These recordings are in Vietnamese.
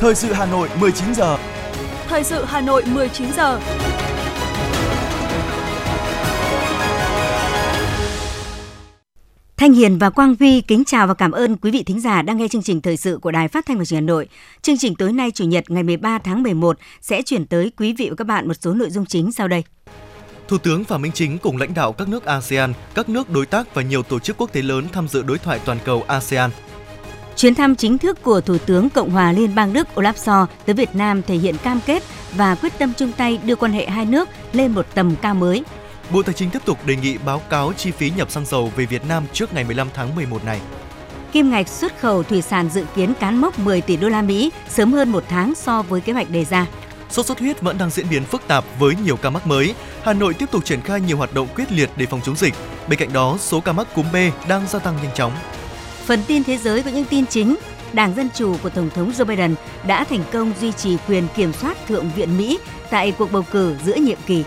Thời sự Hà Nội 19 giờ. Thời sự Hà Nội 19 giờ. Thanh Hiền và Quang Vi kính chào và cảm ơn quý vị thính giả đang nghe chương trình thời sự của Đài Phát thanh và Truyền hình Hà Nội. Chương trình tối nay Chủ nhật ngày 13 tháng 11 sẽ chuyển tới quý vị và các bạn một số nội dung chính sau đây. Thủ tướng Phạm Minh Chính cùng lãnh đạo các nước ASEAN, các nước đối tác và nhiều tổ chức quốc tế lớn tham dự đối thoại toàn cầu ASEAN. Chuyến thăm chính thức của Thủ tướng Cộng hòa Liên bang Đức Olaf Scholz tới Việt Nam thể hiện cam kết và quyết tâm chung tay đưa quan hệ hai nước lên một tầm cao mới. Bộ Tài chính tiếp tục đề nghị báo cáo chi phí nhập xăng dầu về Việt Nam trước ngày 15 tháng 11 này. Kim ngạch xuất khẩu thủy sản dự kiến cán mốc 10 tỷ đô la Mỹ sớm hơn một tháng so với kế hoạch đề ra. Sốt xuất huyết vẫn đang diễn biến phức tạp với nhiều ca mắc mới. Hà Nội tiếp tục triển khai nhiều hoạt động quyết liệt để phòng chống dịch. Bên cạnh đó, số ca mắc cúm B đang gia tăng nhanh chóng. Phần tin thế giới có những tin chính. Đảng Dân Chủ của Tổng thống Joe Biden đã thành công duy trì quyền kiểm soát Thượng viện Mỹ tại cuộc bầu cử giữa nhiệm kỳ.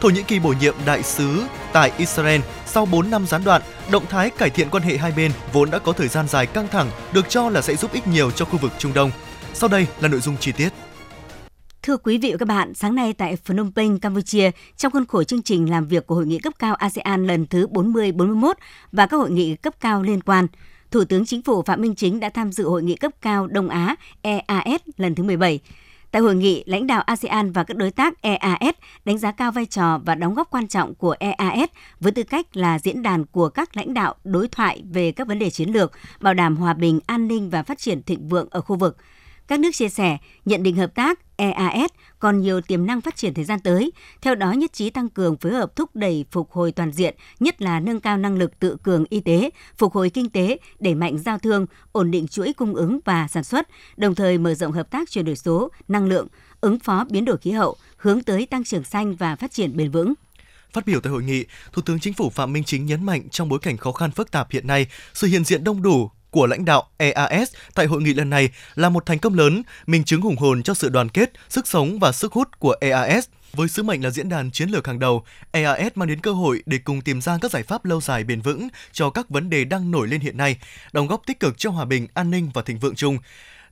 Thổ Nhĩ Kỳ bổ nhiệm đại sứ tại Israel sau 4 năm gián đoạn, động thái cải thiện quan hệ hai bên vốn đã có thời gian dài căng thẳng được cho là sẽ giúp ích nhiều cho khu vực Trung Đông. Sau đây là nội dung chi tiết. Thưa quý vị và các bạn, sáng nay tại Phnom Penh, Campuchia, trong khuôn khổ chương trình làm việc của Hội nghị cấp cao ASEAN lần thứ 40-41 và các hội nghị cấp cao liên quan, Thủ tướng Chính phủ Phạm Minh Chính đã tham dự Hội nghị cấp cao Đông Á EAS lần thứ 17. Tại hội nghị, lãnh đạo ASEAN và các đối tác EAS đánh giá cao vai trò và đóng góp quan trọng của EAS với tư cách là diễn đàn của các lãnh đạo đối thoại về các vấn đề chiến lược, bảo đảm hòa bình, an ninh và phát triển thịnh vượng ở khu vực – các nước chia sẻ, nhận định hợp tác EAS còn nhiều tiềm năng phát triển thời gian tới, theo đó nhất trí tăng cường phối hợp thúc đẩy phục hồi toàn diện, nhất là nâng cao năng lực tự cường y tế, phục hồi kinh tế, đẩy mạnh giao thương, ổn định chuỗi cung ứng và sản xuất, đồng thời mở rộng hợp tác chuyển đổi số, năng lượng, ứng phó biến đổi khí hậu, hướng tới tăng trưởng xanh và phát triển bền vững. Phát biểu tại hội nghị, Thủ tướng Chính phủ Phạm Minh Chính nhấn mạnh trong bối cảnh khó khăn phức tạp hiện nay, sự hiện diện đông đủ của lãnh đạo EAS tại hội nghị lần này là một thành công lớn, minh chứng hùng hồn cho sự đoàn kết, sức sống và sức hút của EAS. Với sứ mệnh là diễn đàn chiến lược hàng đầu, EAS mang đến cơ hội để cùng tìm ra các giải pháp lâu dài bền vững cho các vấn đề đang nổi lên hiện nay, đóng góp tích cực cho hòa bình, an ninh và thịnh vượng chung.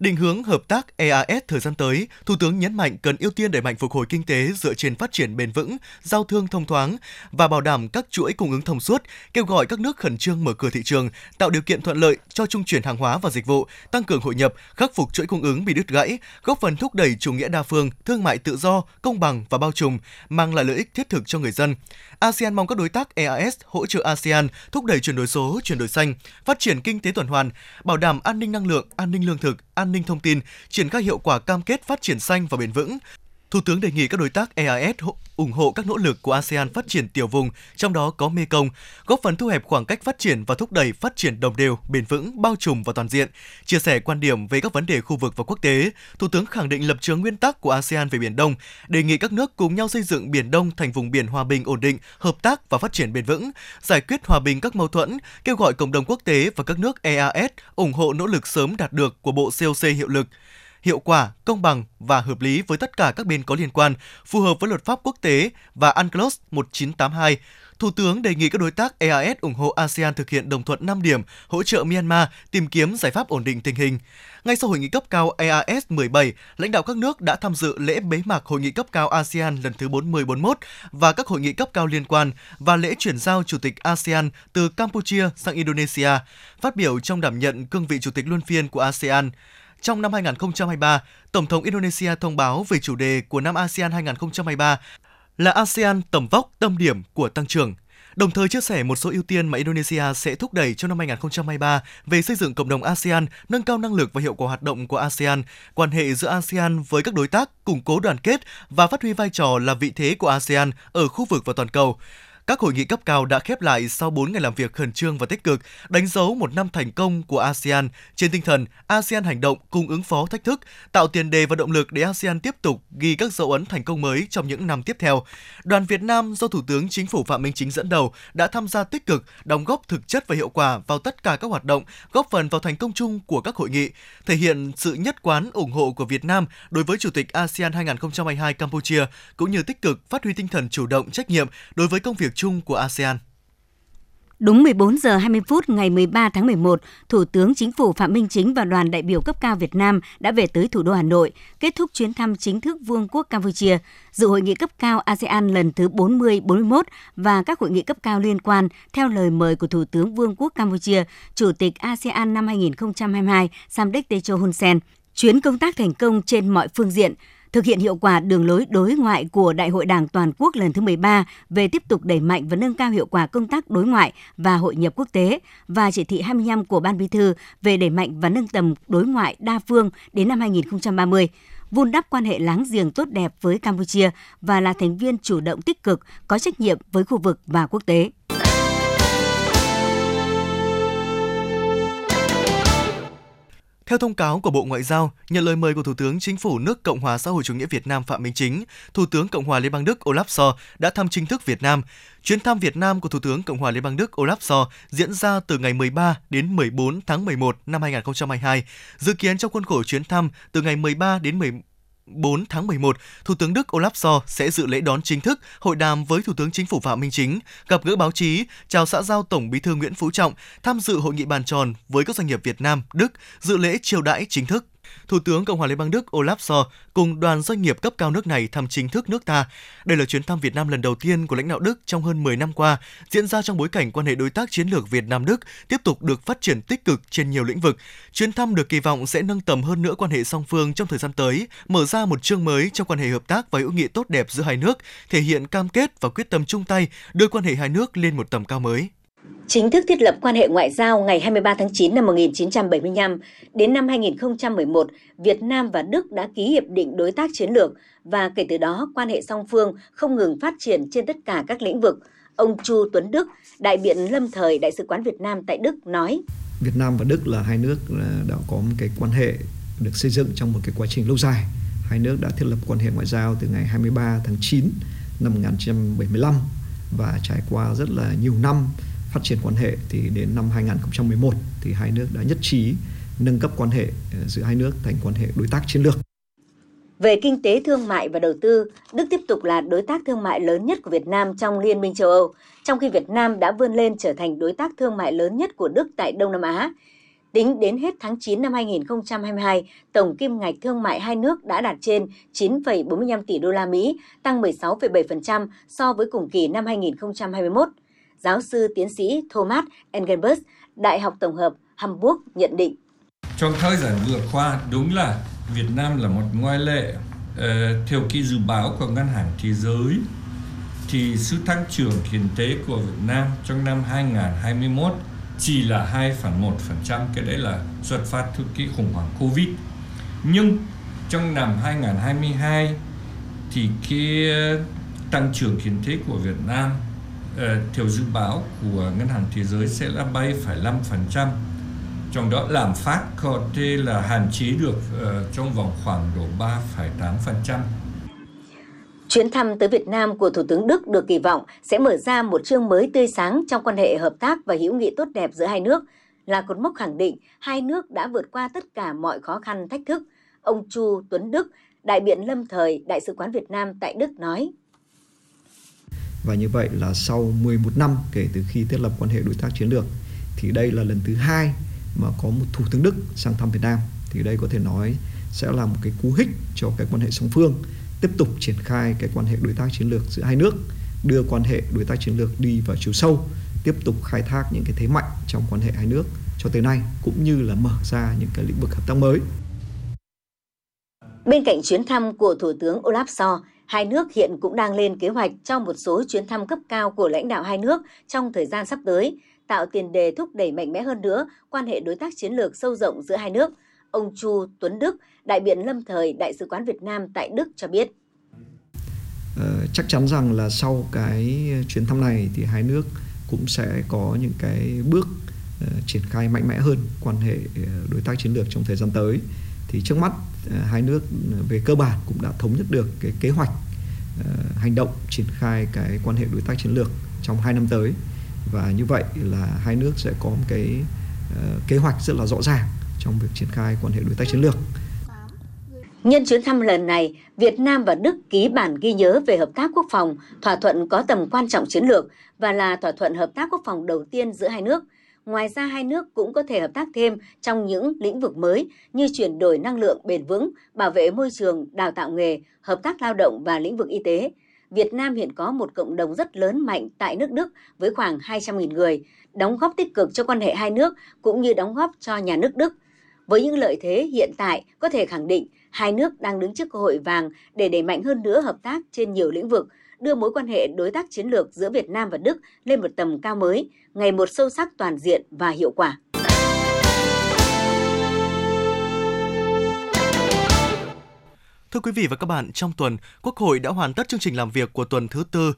Định hướng hợp tác EAS thời gian tới, Thủ tướng nhấn mạnh cần ưu tiên đẩy mạnh phục hồi kinh tế dựa trên phát triển bền vững, giao thương thông thoáng và bảo đảm các chuỗi cung ứng thông suốt, kêu gọi các nước khẩn trương mở cửa thị trường, tạo điều kiện thuận lợi cho trung chuyển hàng hóa và dịch vụ, tăng cường hội nhập, khắc phục chuỗi cung ứng bị đứt gãy, góp phần thúc đẩy chủ nghĩa đa phương, thương mại tự do, công bằng và bao trùm, mang lại lợi ích thiết thực cho người dân. ASEAN mong các đối tác EAS hỗ trợ ASEAN thúc đẩy chuyển đổi số, chuyển đổi xanh, phát triển kinh tế tuần hoàn, bảo đảm an ninh năng lượng, an ninh lương thực, an ninh thông tin, triển khai hiệu quả cam kết phát triển xanh và bền vững, Thủ tướng đề nghị các đối tác EAS ủng hộ các nỗ lực của ASEAN phát triển tiểu vùng, trong đó có Mekong, góp phần thu hẹp khoảng cách phát triển và thúc đẩy phát triển đồng đều, bền vững, bao trùm và toàn diện. Chia sẻ quan điểm về các vấn đề khu vực và quốc tế, Thủ tướng khẳng định lập trường nguyên tắc của ASEAN về Biển Đông, đề nghị các nước cùng nhau xây dựng Biển Đông thành vùng biển hòa bình ổn định, hợp tác và phát triển bền vững, giải quyết hòa bình các mâu thuẫn, kêu gọi cộng đồng quốc tế và các nước EAS ủng hộ nỗ lực sớm đạt được của Bộ COC hiệu lực hiệu quả, công bằng và hợp lý với tất cả các bên có liên quan, phù hợp với luật pháp quốc tế và UNCLOS 1982. Thủ tướng đề nghị các đối tác EAS ủng hộ ASEAN thực hiện đồng thuận 5 điểm hỗ trợ Myanmar tìm kiếm giải pháp ổn định tình hình. Ngay sau hội nghị cấp cao EAS 17, lãnh đạo các nước đã tham dự lễ bế mạc hội nghị cấp cao ASEAN lần thứ 40-41 và các hội nghị cấp cao liên quan và lễ chuyển giao chủ tịch ASEAN từ Campuchia sang Indonesia. Phát biểu trong đảm nhận cương vị chủ tịch luân phiên của ASEAN, trong năm 2023, Tổng thống Indonesia thông báo về chủ đề của năm ASEAN 2023 là ASEAN tầm vóc tâm điểm của tăng trưởng. Đồng thời chia sẻ một số ưu tiên mà Indonesia sẽ thúc đẩy trong năm 2023 về xây dựng cộng đồng ASEAN, nâng cao năng lực và hiệu quả hoạt động của ASEAN, quan hệ giữa ASEAN với các đối tác, củng cố đoàn kết và phát huy vai trò là vị thế của ASEAN ở khu vực và toàn cầu. Các hội nghị cấp cao đã khép lại sau 4 ngày làm việc khẩn trương và tích cực, đánh dấu một năm thành công của ASEAN trên tinh thần ASEAN hành động cùng ứng phó thách thức, tạo tiền đề và động lực để ASEAN tiếp tục ghi các dấu ấn thành công mới trong những năm tiếp theo. Đoàn Việt Nam do Thủ tướng Chính phủ Phạm Minh Chính dẫn đầu đã tham gia tích cực, đóng góp thực chất và hiệu quả vào tất cả các hoạt động, góp phần vào thành công chung của các hội nghị, thể hiện sự nhất quán ủng hộ của Việt Nam đối với Chủ tịch ASEAN 2022 Campuchia cũng như tích cực phát huy tinh thần chủ động trách nhiệm đối với công việc chung của ASEAN. Đúng 14 giờ 20 phút ngày 13 tháng 11, Thủ tướng Chính phủ Phạm Minh Chính và đoàn đại biểu cấp cao Việt Nam đã về tới thủ đô Hà Nội, kết thúc chuyến thăm chính thức Vương quốc Campuchia, dự hội nghị cấp cao ASEAN lần thứ 40-41 và các hội nghị cấp cao liên quan theo lời mời của Thủ tướng Vương quốc Campuchia, Chủ tịch ASEAN năm 2022 Samdech Techo Hun Sen. Chuyến công tác thành công trên mọi phương diện, thực hiện hiệu quả đường lối đối ngoại của Đại hội Đảng toàn quốc lần thứ 13 về tiếp tục đẩy mạnh và nâng cao hiệu quả công tác đối ngoại và hội nhập quốc tế và chỉ thị 25 của Ban Bí thư về đẩy mạnh và nâng tầm đối ngoại đa phương đến năm 2030 vun đắp quan hệ láng giềng tốt đẹp với Campuchia và là thành viên chủ động tích cực, có trách nhiệm với khu vực và quốc tế. Theo thông cáo của Bộ Ngoại giao, nhận lời mời của Thủ tướng Chính phủ nước Cộng hòa xã hội chủ nghĩa Việt Nam Phạm Minh Chính, Thủ tướng Cộng hòa Liên bang Đức Olaf Scholz đã thăm chính thức Việt Nam. Chuyến thăm Việt Nam của Thủ tướng Cộng hòa Liên bang Đức Olaf Scholz diễn ra từ ngày 13 đến 14 tháng 11 năm 2022. Dự kiến trong khuôn khổ chuyến thăm từ ngày 13 đến 14 4 tháng 11, Thủ tướng Đức Olaf Scholz sẽ dự lễ đón chính thức, hội đàm với Thủ tướng Chính phủ Phạm Minh Chính, gặp gỡ báo chí, chào xã giao Tổng Bí thư Nguyễn Phú Trọng, tham dự hội nghị bàn tròn với các doanh nghiệp Việt Nam, Đức, dự lễ chiêu đãi chính thức. Thủ tướng Cộng hòa Liên bang Đức Olaf Scholz cùng đoàn doanh nghiệp cấp cao nước này thăm chính thức nước ta. Đây là chuyến thăm Việt Nam lần đầu tiên của lãnh đạo Đức trong hơn 10 năm qua, diễn ra trong bối cảnh quan hệ đối tác chiến lược Việt Nam Đức tiếp tục được phát triển tích cực trên nhiều lĩnh vực. Chuyến thăm được kỳ vọng sẽ nâng tầm hơn nữa quan hệ song phương trong thời gian tới, mở ra một chương mới trong quan hệ hợp tác và hữu nghị tốt đẹp giữa hai nước, thể hiện cam kết và quyết tâm chung tay đưa quan hệ hai nước lên một tầm cao mới. Chính thức thiết lập quan hệ ngoại giao ngày 23 tháng 9 năm 1975, đến năm 2011, Việt Nam và Đức đã ký hiệp định đối tác chiến lược và kể từ đó quan hệ song phương không ngừng phát triển trên tất cả các lĩnh vực. Ông Chu Tuấn Đức, đại biện lâm thời Đại sứ quán Việt Nam tại Đức nói: Việt Nam và Đức là hai nước đã có một cái quan hệ được xây dựng trong một cái quá trình lâu dài. Hai nước đã thiết lập quan hệ ngoại giao từ ngày 23 tháng 9 năm 1975 và trải qua rất là nhiều năm phát triển quan hệ thì đến năm 2011 thì hai nước đã nhất trí nâng cấp quan hệ ờ, giữa hai nước thành quan hệ đối tác chiến lược. Về kinh tế thương mại và đầu tư, Đức tiếp tục là đối tác thương mại lớn nhất của Việt Nam trong Liên minh châu Âu, trong khi Việt Nam đã vươn lên trở thành đối tác thương mại lớn nhất của Đức tại Đông Nam Á. Tính đến hết tháng 9 năm 2022, tổng kim ngạch thương mại hai nước đã đạt trên 9,45 tỷ đô la Mỹ, tăng 16,7% so với cùng kỳ năm 2021 giáo sư tiến sĩ Thomas Engelbert, Đại học Tổng hợp Hamburg nhận định. Trong thời gian vừa qua, đúng là Việt Nam là một ngoại lệ. Ờ, theo cái dự báo của Ngân hàng Thế giới, thì sự tăng trưởng kinh tế của Việt Nam trong năm 2021 chỉ là 2,1%, cái đấy là xuất phát từ cái khủng hoảng Covid. Nhưng trong năm 2022 thì cái ờ, tăng trưởng kinh tế của Việt Nam Ờ, theo dự báo của Ngân hàng Thế giới sẽ là 7,5%. Trong đó lạm phát có thể là hạn chế được ờ, trong vòng khoảng độ 3,8%. Chuyến thăm tới Việt Nam của Thủ tướng Đức được kỳ vọng sẽ mở ra một chương mới tươi sáng trong quan hệ hợp tác và hữu nghị tốt đẹp giữa hai nước, là cột mốc khẳng định hai nước đã vượt qua tất cả mọi khó khăn thách thức. Ông Chu Tuấn Đức, đại biện lâm thời Đại sứ quán Việt Nam tại Đức nói. Và như vậy là sau 11 năm kể từ khi thiết lập quan hệ đối tác chiến lược thì đây là lần thứ hai mà có một thủ tướng Đức sang thăm Việt Nam thì đây có thể nói sẽ là một cái cú hích cho cái quan hệ song phương tiếp tục triển khai cái quan hệ đối tác chiến lược giữa hai nước đưa quan hệ đối tác chiến lược đi vào chiều sâu tiếp tục khai thác những cái thế mạnh trong quan hệ hai nước cho tới nay cũng như là mở ra những cái lĩnh vực hợp tác mới. Bên cạnh chuyến thăm của Thủ tướng Olaf Scholz, Hai nước hiện cũng đang lên kế hoạch cho một số chuyến thăm cấp cao của lãnh đạo hai nước trong thời gian sắp tới, tạo tiền đề thúc đẩy mạnh mẽ hơn nữa quan hệ đối tác chiến lược sâu rộng giữa hai nước. Ông Chu Tuấn Đức, đại biện lâm thời Đại sứ quán Việt Nam tại Đức cho biết. Ờ, chắc chắn rằng là sau cái chuyến thăm này thì hai nước cũng sẽ có những cái bước uh, triển khai mạnh mẽ hơn quan hệ ờ, đối tác chiến lược trong thời gian tới thì trước mắt Ờ, hai nước về cơ bản cũng đã thống nhất được cái kế hoạch ờ, hành động triển khai cái quan hệ đối tác chiến lược trong hai năm tới và như vậy là hai nước sẽ có một cái ờ, kế hoạch rất là rõ ràng trong việc triển khai quan hệ đối tác chiến lược. Nhân chuyến thăm lần này, Việt Nam và Đức ký bản ghi nhớ về hợp tác quốc phòng, thỏa thuận có tầm quan trọng chiến lược và là thỏa thuận hợp tác quốc phòng đầu tiên giữa hai nước. Ngoài ra hai nước cũng có thể hợp tác thêm trong những lĩnh vực mới như chuyển đổi năng lượng bền vững, bảo vệ môi trường, đào tạo nghề, hợp tác lao động và lĩnh vực y tế. Việt Nam hiện có một cộng đồng rất lớn mạnh tại nước Đức với khoảng 200.000 người, đóng góp tích cực cho quan hệ hai nước cũng như đóng góp cho nhà nước Đức. Với những lợi thế hiện tại, có thể khẳng định hai nước đang đứng trước cơ hội vàng để đẩy mạnh hơn nữa hợp tác trên nhiều lĩnh vực, đưa mối quan hệ đối tác chiến lược giữa Việt Nam và Đức lên một tầm cao mới, ngày một sâu sắc toàn diện và hiệu quả. Thưa quý vị và các bạn, trong tuần, Quốc hội đã hoàn tất chương trình làm việc của tuần thứ tư.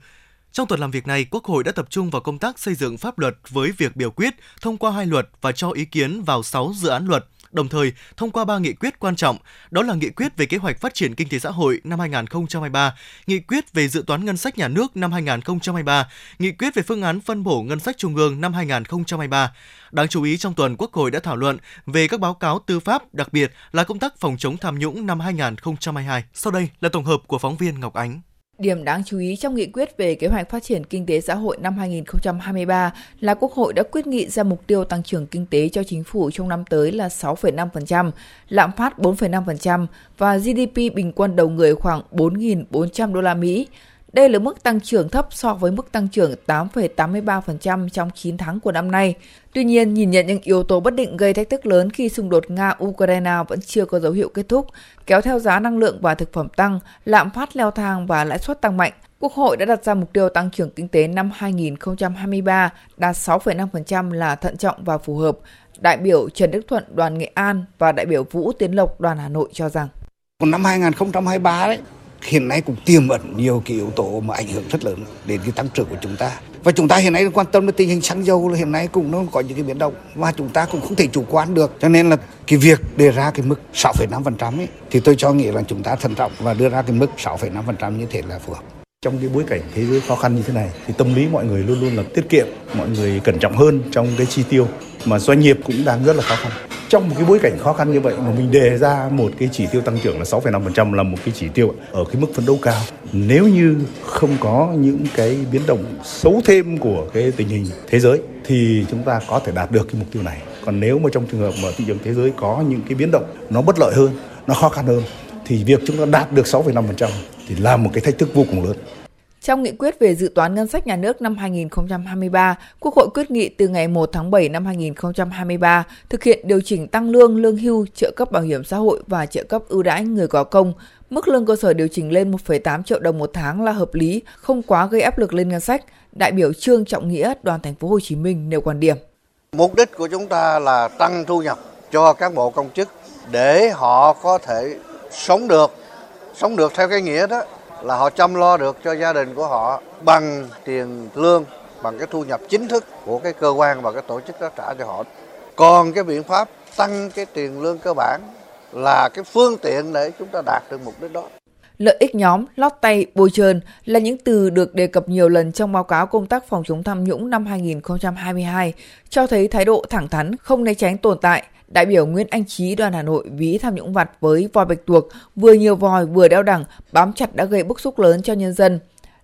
Trong tuần làm việc này, Quốc hội đã tập trung vào công tác xây dựng pháp luật với việc biểu quyết, thông qua hai luật và cho ý kiến vào 6 dự án luật đồng thời thông qua ba nghị quyết quan trọng, đó là nghị quyết về kế hoạch phát triển kinh tế xã hội năm 2023, nghị quyết về dự toán ngân sách nhà nước năm 2023, nghị quyết về phương án phân bổ ngân sách trung ương năm 2023. Đáng chú ý trong tuần Quốc hội đã thảo luận về các báo cáo tư pháp, đặc biệt là công tác phòng chống tham nhũng năm 2022. Sau đây là tổng hợp của phóng viên Ngọc Ánh. Điểm đáng chú ý trong nghị quyết về kế hoạch phát triển kinh tế xã hội năm 2023 là Quốc hội đã quyết nghị ra mục tiêu tăng trưởng kinh tế cho chính phủ trong năm tới là 6,5%, lạm phát 4,5% và GDP bình quân đầu người khoảng 4.400 đô la Mỹ. Đây là mức tăng trưởng thấp so với mức tăng trưởng 8,83% trong 9 tháng của năm nay. Tuy nhiên, nhìn nhận những yếu tố bất định gây thách thức lớn khi xung đột Nga-Ukraine vẫn chưa có dấu hiệu kết thúc, kéo theo giá năng lượng và thực phẩm tăng, lạm phát leo thang và lãi suất tăng mạnh, Quốc hội đã đặt ra mục tiêu tăng trưởng kinh tế năm 2023 đạt 6,5% là thận trọng và phù hợp. Đại biểu Trần Đức Thuận đoàn Nghệ An và đại biểu Vũ Tiến Lộc đoàn Hà Nội cho rằng. Năm 2023 đấy, hiện nay cũng tiềm ẩn nhiều cái yếu tố mà ảnh hưởng rất lớn đến cái tăng trưởng của chúng ta. Và chúng ta hiện nay quan tâm đến tình hình xăng dầu là hiện nay cũng nó có những cái biến động và chúng ta cũng không thể chủ quan được. Cho nên là cái việc đề ra cái mức 6,5% ấy thì tôi cho nghĩ là chúng ta thận trọng và đưa ra cái mức 6,5% như thế là phù hợp trong cái bối cảnh thế giới khó khăn như thế này thì tâm lý mọi người luôn luôn là tiết kiệm mọi người cẩn trọng hơn trong cái chi tiêu mà doanh nghiệp cũng đang rất là khó khăn trong một cái bối cảnh khó khăn như vậy mà mình đề ra một cái chỉ tiêu tăng trưởng là 6,5% là một cái chỉ tiêu ở cái mức phấn đấu cao. Nếu như không có những cái biến động xấu thêm của cái tình hình thế giới thì chúng ta có thể đạt được cái mục tiêu này. Còn nếu mà trong trường hợp mà thị trường thế giới có những cái biến động nó bất lợi hơn, nó khó khăn hơn thì việc chúng ta đạt được 6,5% thì là một cái thách thức vô cùng lớn. Trong nghị quyết về dự toán ngân sách nhà nước năm 2023, Quốc hội quyết nghị từ ngày 1 tháng 7 năm 2023 thực hiện điều chỉnh tăng lương, lương hưu, trợ cấp bảo hiểm xã hội và trợ cấp ưu đãi người có công. Mức lương cơ sở điều chỉnh lên 1,8 triệu đồng một tháng là hợp lý, không quá gây áp lực lên ngân sách. Đại biểu Trương Trọng Nghĩa, đoàn thành phố Hồ Chí Minh nêu quan điểm. Mục đích của chúng ta là tăng thu nhập cho các bộ công chức để họ có thể sống được, sống được theo cái nghĩa đó là họ chăm lo được cho gia đình của họ bằng tiền lương bằng cái thu nhập chính thức của cái cơ quan và cái tổ chức đó trả cho họ. Còn cái biện pháp tăng cái tiền lương cơ bản là cái phương tiện để chúng ta đạt được mục đích đó. Lợi ích nhóm, lót tay, bôi trơn là những từ được đề cập nhiều lần trong báo cáo công tác phòng chống tham nhũng năm 2022, cho thấy thái độ thẳng thắn, không né tránh tồn tại, Đại biểu Nguyễn Anh Trí đoàn Hà Nội ví tham nhũng vặt với vòi bạch tuộc, vừa nhiều vòi vừa đeo đẳng, bám chặt đã gây bức xúc lớn cho nhân dân.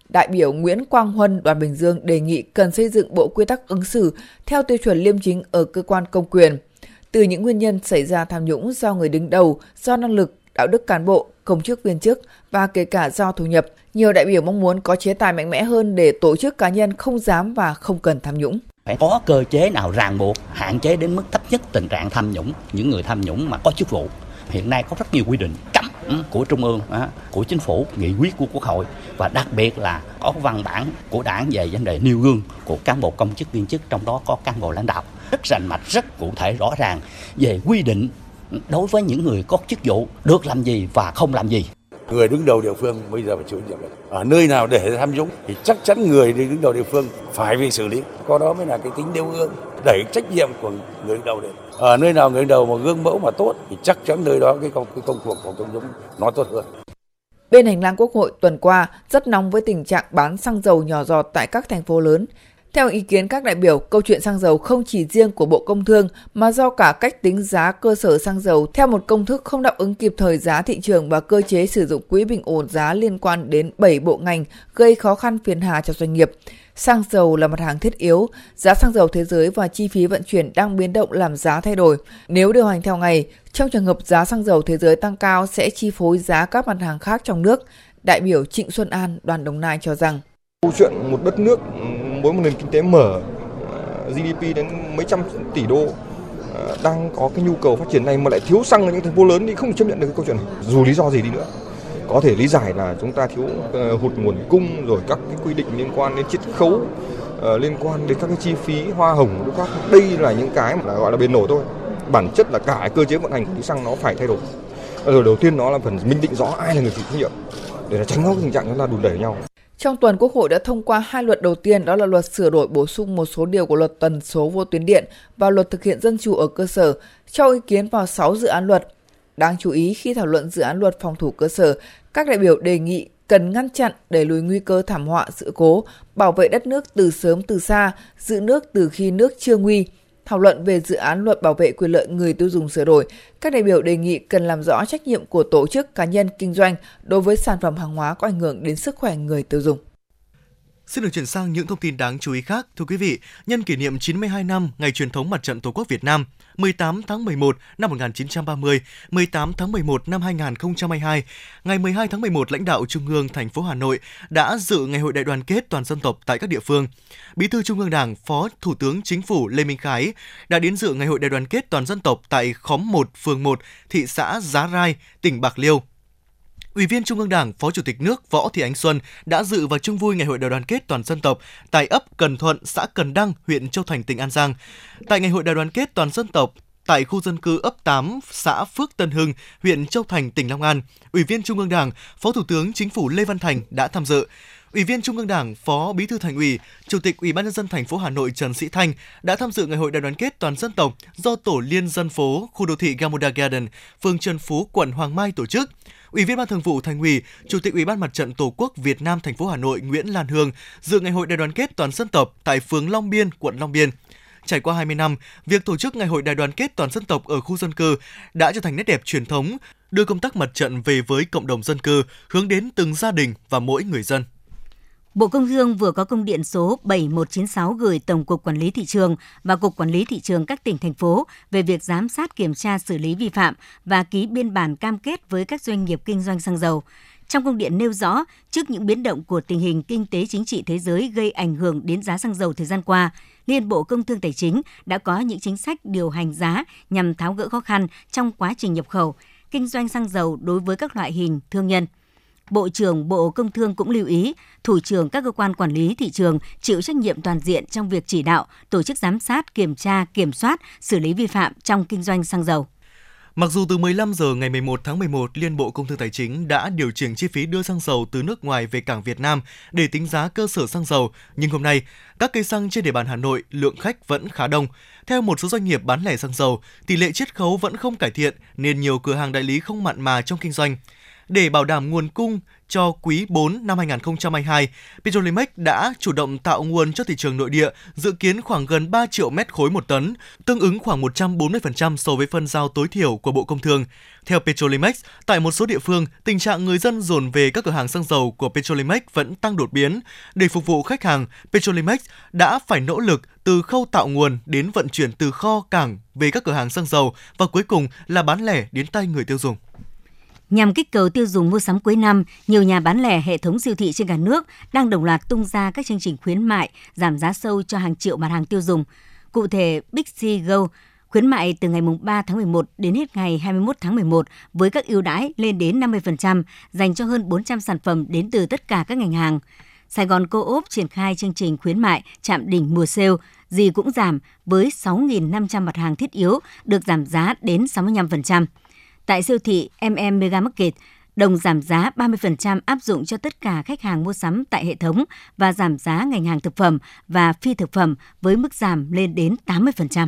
Đại biểu Nguyễn Quang Huân đoàn Bình Dương đề nghị cần xây dựng bộ quy tắc ứng xử theo tiêu chuẩn liêm chính ở cơ quan công quyền. Từ những nguyên nhân xảy ra tham nhũng do người đứng đầu, do năng lực, đạo đức cán bộ, công chức viên chức và kể cả do thu nhập, nhiều đại biểu mong muốn có chế tài mạnh mẽ hơn để tổ chức cá nhân không dám và không cần tham nhũng phải có cơ chế nào ràng buộc, hạn chế đến mức thấp nhất tình trạng tham nhũng, những người tham nhũng mà có chức vụ. Hiện nay có rất nhiều quy định cấm của trung ương của chính phủ, nghị quyết của quốc hội và đặc biệt là có văn bản của đảng về vấn đề nêu gương của cán bộ công chức viên chức, trong đó có cán bộ lãnh đạo. Rất rành mạch, rất cụ thể, rõ ràng về quy định đối với những người có chức vụ, được làm gì và không làm gì người đứng đầu địa phương bây giờ phải chịu trách nhiệm ở nơi nào để tham nhũng thì chắc chắn người đứng đầu địa phương phải bị xử lý có đó mới là cái tính nêu gương, đẩy trách nhiệm của người đứng đầu đến. ở nơi nào người đứng đầu mà gương mẫu mà tốt thì chắc chắn nơi đó cái công cái công cuộc phòng chống nhũng nó tốt hơn Bên hành lang Quốc hội tuần qua rất nóng với tình trạng bán xăng dầu nhỏ giọt tại các thành phố lớn. Theo ý kiến các đại biểu, câu chuyện xăng dầu không chỉ riêng của Bộ Công Thương mà do cả cách tính giá cơ sở xăng dầu theo một công thức không đáp ứng kịp thời giá thị trường và cơ chế sử dụng quỹ bình ổn giá liên quan đến 7 bộ ngành gây khó khăn phiền hà cho doanh nghiệp. Xăng dầu là mặt hàng thiết yếu, giá xăng dầu thế giới và chi phí vận chuyển đang biến động làm giá thay đổi. Nếu điều hành theo ngày, trong trường hợp giá xăng dầu thế giới tăng cao sẽ chi phối giá các mặt hàng khác trong nước. Đại biểu Trịnh Xuân An, đoàn Đồng Nai cho rằng Câu chuyện một đất nước ừ, với một nền kinh tế mở ờ, GDP đến mấy trăm tỷ đô ờ, đang có cái nhu cầu phát triển này mà lại thiếu xăng ở những thành phố lớn thì không chấp nhận được cái câu chuyện này. Dù lý do gì đi nữa, có thể lý giải là chúng ta thiếu ờ, hụt nguồn cung rồi các cái quy định liên quan đến chiết khấu liên quan đến các cái chi phí hoa hồng các. Đây là những cái mà gọi là bền nổi thôi. Bản chất là cả cơ chế vận hành của xăng nó phải thay đổi. Rồi đầu tiên nó là phần minh định rõ ai là người chịu trách nhiệm. Để tránh cái tình trạng chúng ta đùn đẩy nhau trong tuần, Quốc hội đã thông qua hai luật đầu tiên đó là luật sửa đổi bổ sung một số điều của luật tần số vô tuyến điện và luật thực hiện dân chủ ở cơ sở, cho ý kiến vào 6 dự án luật. Đáng chú ý khi thảo luận dự án luật phòng thủ cơ sở, các đại biểu đề nghị cần ngăn chặn đẩy lùi nguy cơ thảm họa sự cố, bảo vệ đất nước từ sớm từ xa, giữ nước từ khi nước chưa nguy. Thảo luận về dự án luật bảo vệ quyền lợi người tiêu dùng sửa đổi, các đại biểu đề nghị cần làm rõ trách nhiệm của tổ chức cá nhân kinh doanh đối với sản phẩm hàng hóa có ảnh hưởng đến sức khỏe người tiêu dùng. Xin được chuyển sang những thông tin đáng chú ý khác. Thưa quý vị, nhân kỷ niệm 92 năm Ngày truyền thống Mặt trận Tổ quốc Việt Nam, 18 tháng 11 năm 1930, 18 tháng 11 năm 2022, ngày 12 tháng 11, lãnh đạo Trung ương thành phố Hà Nội đã dự Ngày hội đại đoàn kết toàn dân tộc tại các địa phương. Bí thư Trung ương Đảng, Phó Thủ tướng Chính phủ Lê Minh Khái đã đến dự Ngày hội đại đoàn kết toàn dân tộc tại khóm 1, phường 1, thị xã Giá Rai, tỉnh Bạc Liêu. Ủy viên Trung ương Đảng, Phó Chủ tịch nước Võ Thị Ánh Xuân đã dự và chung vui Ngày hội đại đoàn kết toàn dân tộc tại ấp Cần Thuận, xã Cần Đăng, huyện Châu Thành, tỉnh An Giang. Tại Ngày hội đại đoàn kết toàn dân tộc, tại khu dân cư ấp 8, xã Phước Tân Hưng, huyện Châu Thành, tỉnh Long An, Ủy viên Trung ương Đảng, Phó Thủ tướng Chính phủ Lê Văn Thành đã tham dự. Ủy viên Trung ương Đảng, Phó Bí thư Thành ủy, Chủ tịch Ủy ban nhân dân thành phố Hà Nội Trần Sĩ Thanh đã tham dự ngày hội đại đoàn kết toàn dân tộc do Tổ liên dân phố khu đô thị Gamuda Garden, phường Trần Phú, quận Hoàng Mai tổ chức. Ủy viên Ban Thường vụ Thành ủy, Chủ tịch Ủy ban Mặt trận Tổ quốc Việt Nam thành phố Hà Nội Nguyễn Lan Hương dự ngày hội đại đoàn kết toàn dân tộc tại phường Long Biên, quận Long Biên. Trải qua 20 năm, việc tổ chức ngày hội đại đoàn kết toàn dân tộc ở khu dân cư đã trở thành nét đẹp truyền thống, đưa công tác mặt trận về với cộng đồng dân cư, hướng đến từng gia đình và mỗi người dân. Bộ Công Thương vừa có công điện số 7196 gửi Tổng cục Quản lý thị trường và Cục Quản lý thị trường các tỉnh thành phố về việc giám sát kiểm tra xử lý vi phạm và ký biên bản cam kết với các doanh nghiệp kinh doanh xăng dầu. Trong công điện nêu rõ, trước những biến động của tình hình kinh tế chính trị thế giới gây ảnh hưởng đến giá xăng dầu thời gian qua, Liên Bộ Công Thương Tài chính đã có những chính sách điều hành giá nhằm tháo gỡ khó khăn trong quá trình nhập khẩu, kinh doanh xăng dầu đối với các loại hình thương nhân. Bộ trưởng Bộ Công Thương cũng lưu ý, thủ trưởng các cơ quan quản lý thị trường chịu trách nhiệm toàn diện trong việc chỉ đạo, tổ chức giám sát, kiểm tra, kiểm soát, xử lý vi phạm trong kinh doanh xăng dầu. Mặc dù từ 15 giờ ngày 11 tháng 11, Liên Bộ Công Thương Tài chính đã điều chỉnh chi phí đưa xăng dầu từ nước ngoài về cảng Việt Nam để tính giá cơ sở xăng dầu, nhưng hôm nay, các cây xăng trên địa bàn Hà Nội lượng khách vẫn khá đông. Theo một số doanh nghiệp bán lẻ xăng dầu, tỷ lệ chiết khấu vẫn không cải thiện nên nhiều cửa hàng đại lý không mặn mà trong kinh doanh. Để bảo đảm nguồn cung cho quý 4 năm 2022, Petrolimex đã chủ động tạo nguồn cho thị trường nội địa, dự kiến khoảng gần 3 triệu mét khối một tấn, tương ứng khoảng 140% so với phân giao tối thiểu của Bộ Công Thương. Theo Petrolimex, tại một số địa phương, tình trạng người dân dồn về các cửa hàng xăng dầu của Petrolimex vẫn tăng đột biến. Để phục vụ khách hàng, Petrolimex đã phải nỗ lực từ khâu tạo nguồn đến vận chuyển từ kho cảng về các cửa hàng xăng dầu và cuối cùng là bán lẻ đến tay người tiêu dùng. Nhằm kích cầu tiêu dùng mua sắm cuối năm, nhiều nhà bán lẻ hệ thống siêu thị trên cả nước đang đồng loạt tung ra các chương trình khuyến mại, giảm giá sâu cho hàng triệu mặt hàng tiêu dùng. Cụ thể, Big C Go khuyến mại từ ngày 3 tháng 11 đến hết ngày 21 tháng 11 với các ưu đãi lên đến 50% dành cho hơn 400 sản phẩm đến từ tất cả các ngành hàng. Sài Gòn Co-op triển khai chương trình khuyến mại chạm đỉnh mùa sale, gì cũng giảm với 6.500 mặt hàng thiết yếu được giảm giá đến 65%. Tại siêu thị MM Mega Market, đồng giảm giá 30% áp dụng cho tất cả khách hàng mua sắm tại hệ thống và giảm giá ngành hàng thực phẩm và phi thực phẩm với mức giảm lên đến 80%.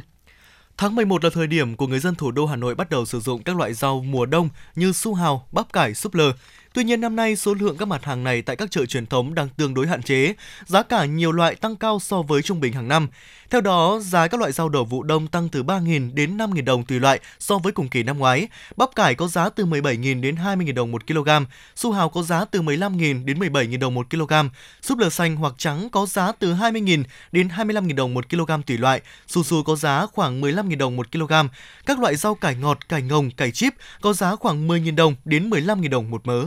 Tháng 11 là thời điểm của người dân thủ đô Hà Nội bắt đầu sử dụng các loại rau mùa đông như su hào, bắp cải, súp lơ. Tuy nhiên năm nay số lượng các mặt hàng này tại các chợ truyền thống đang tương đối hạn chế, giá cả nhiều loại tăng cao so với trung bình hàng năm. Theo đó, giá các loại rau đầu vụ đông tăng từ 3.000 đến 5.000 đồng tùy loại so với cùng kỳ năm ngoái. Bắp cải có giá từ 17.000 đến 20.000 đồng 1 kg, su hào có giá từ 15.000 đến 17.000 đồng 1 kg, súp lơ xanh hoặc trắng có giá từ 20.000 đến 25.000 đồng 1 kg tùy loại, su su có giá khoảng 15.000 đồng 1 kg. Các loại rau cải ngọt, cải ngồng, cải chip có giá khoảng 10.000 đồng đến 15.000 đồng một mớ.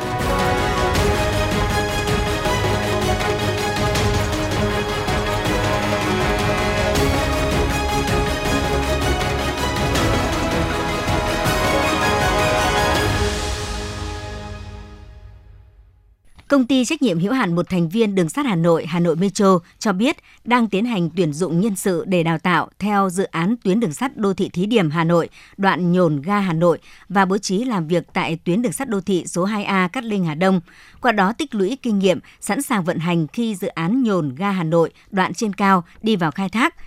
Công ty trách nhiệm hữu hạn một thành viên đường sắt Hà Nội, Hà Nội Metro cho biết đang tiến hành tuyển dụng nhân sự để đào tạo theo dự án tuyến đường sắt đô thị thí điểm Hà Nội, đoạn nhổn ga Hà Nội và bố trí làm việc tại tuyến đường sắt đô thị số 2A Cát Linh Hà Đông. Qua đó tích lũy kinh nghiệm, sẵn sàng vận hành khi dự án nhổn ga Hà Nội đoạn trên cao đi vào khai thác –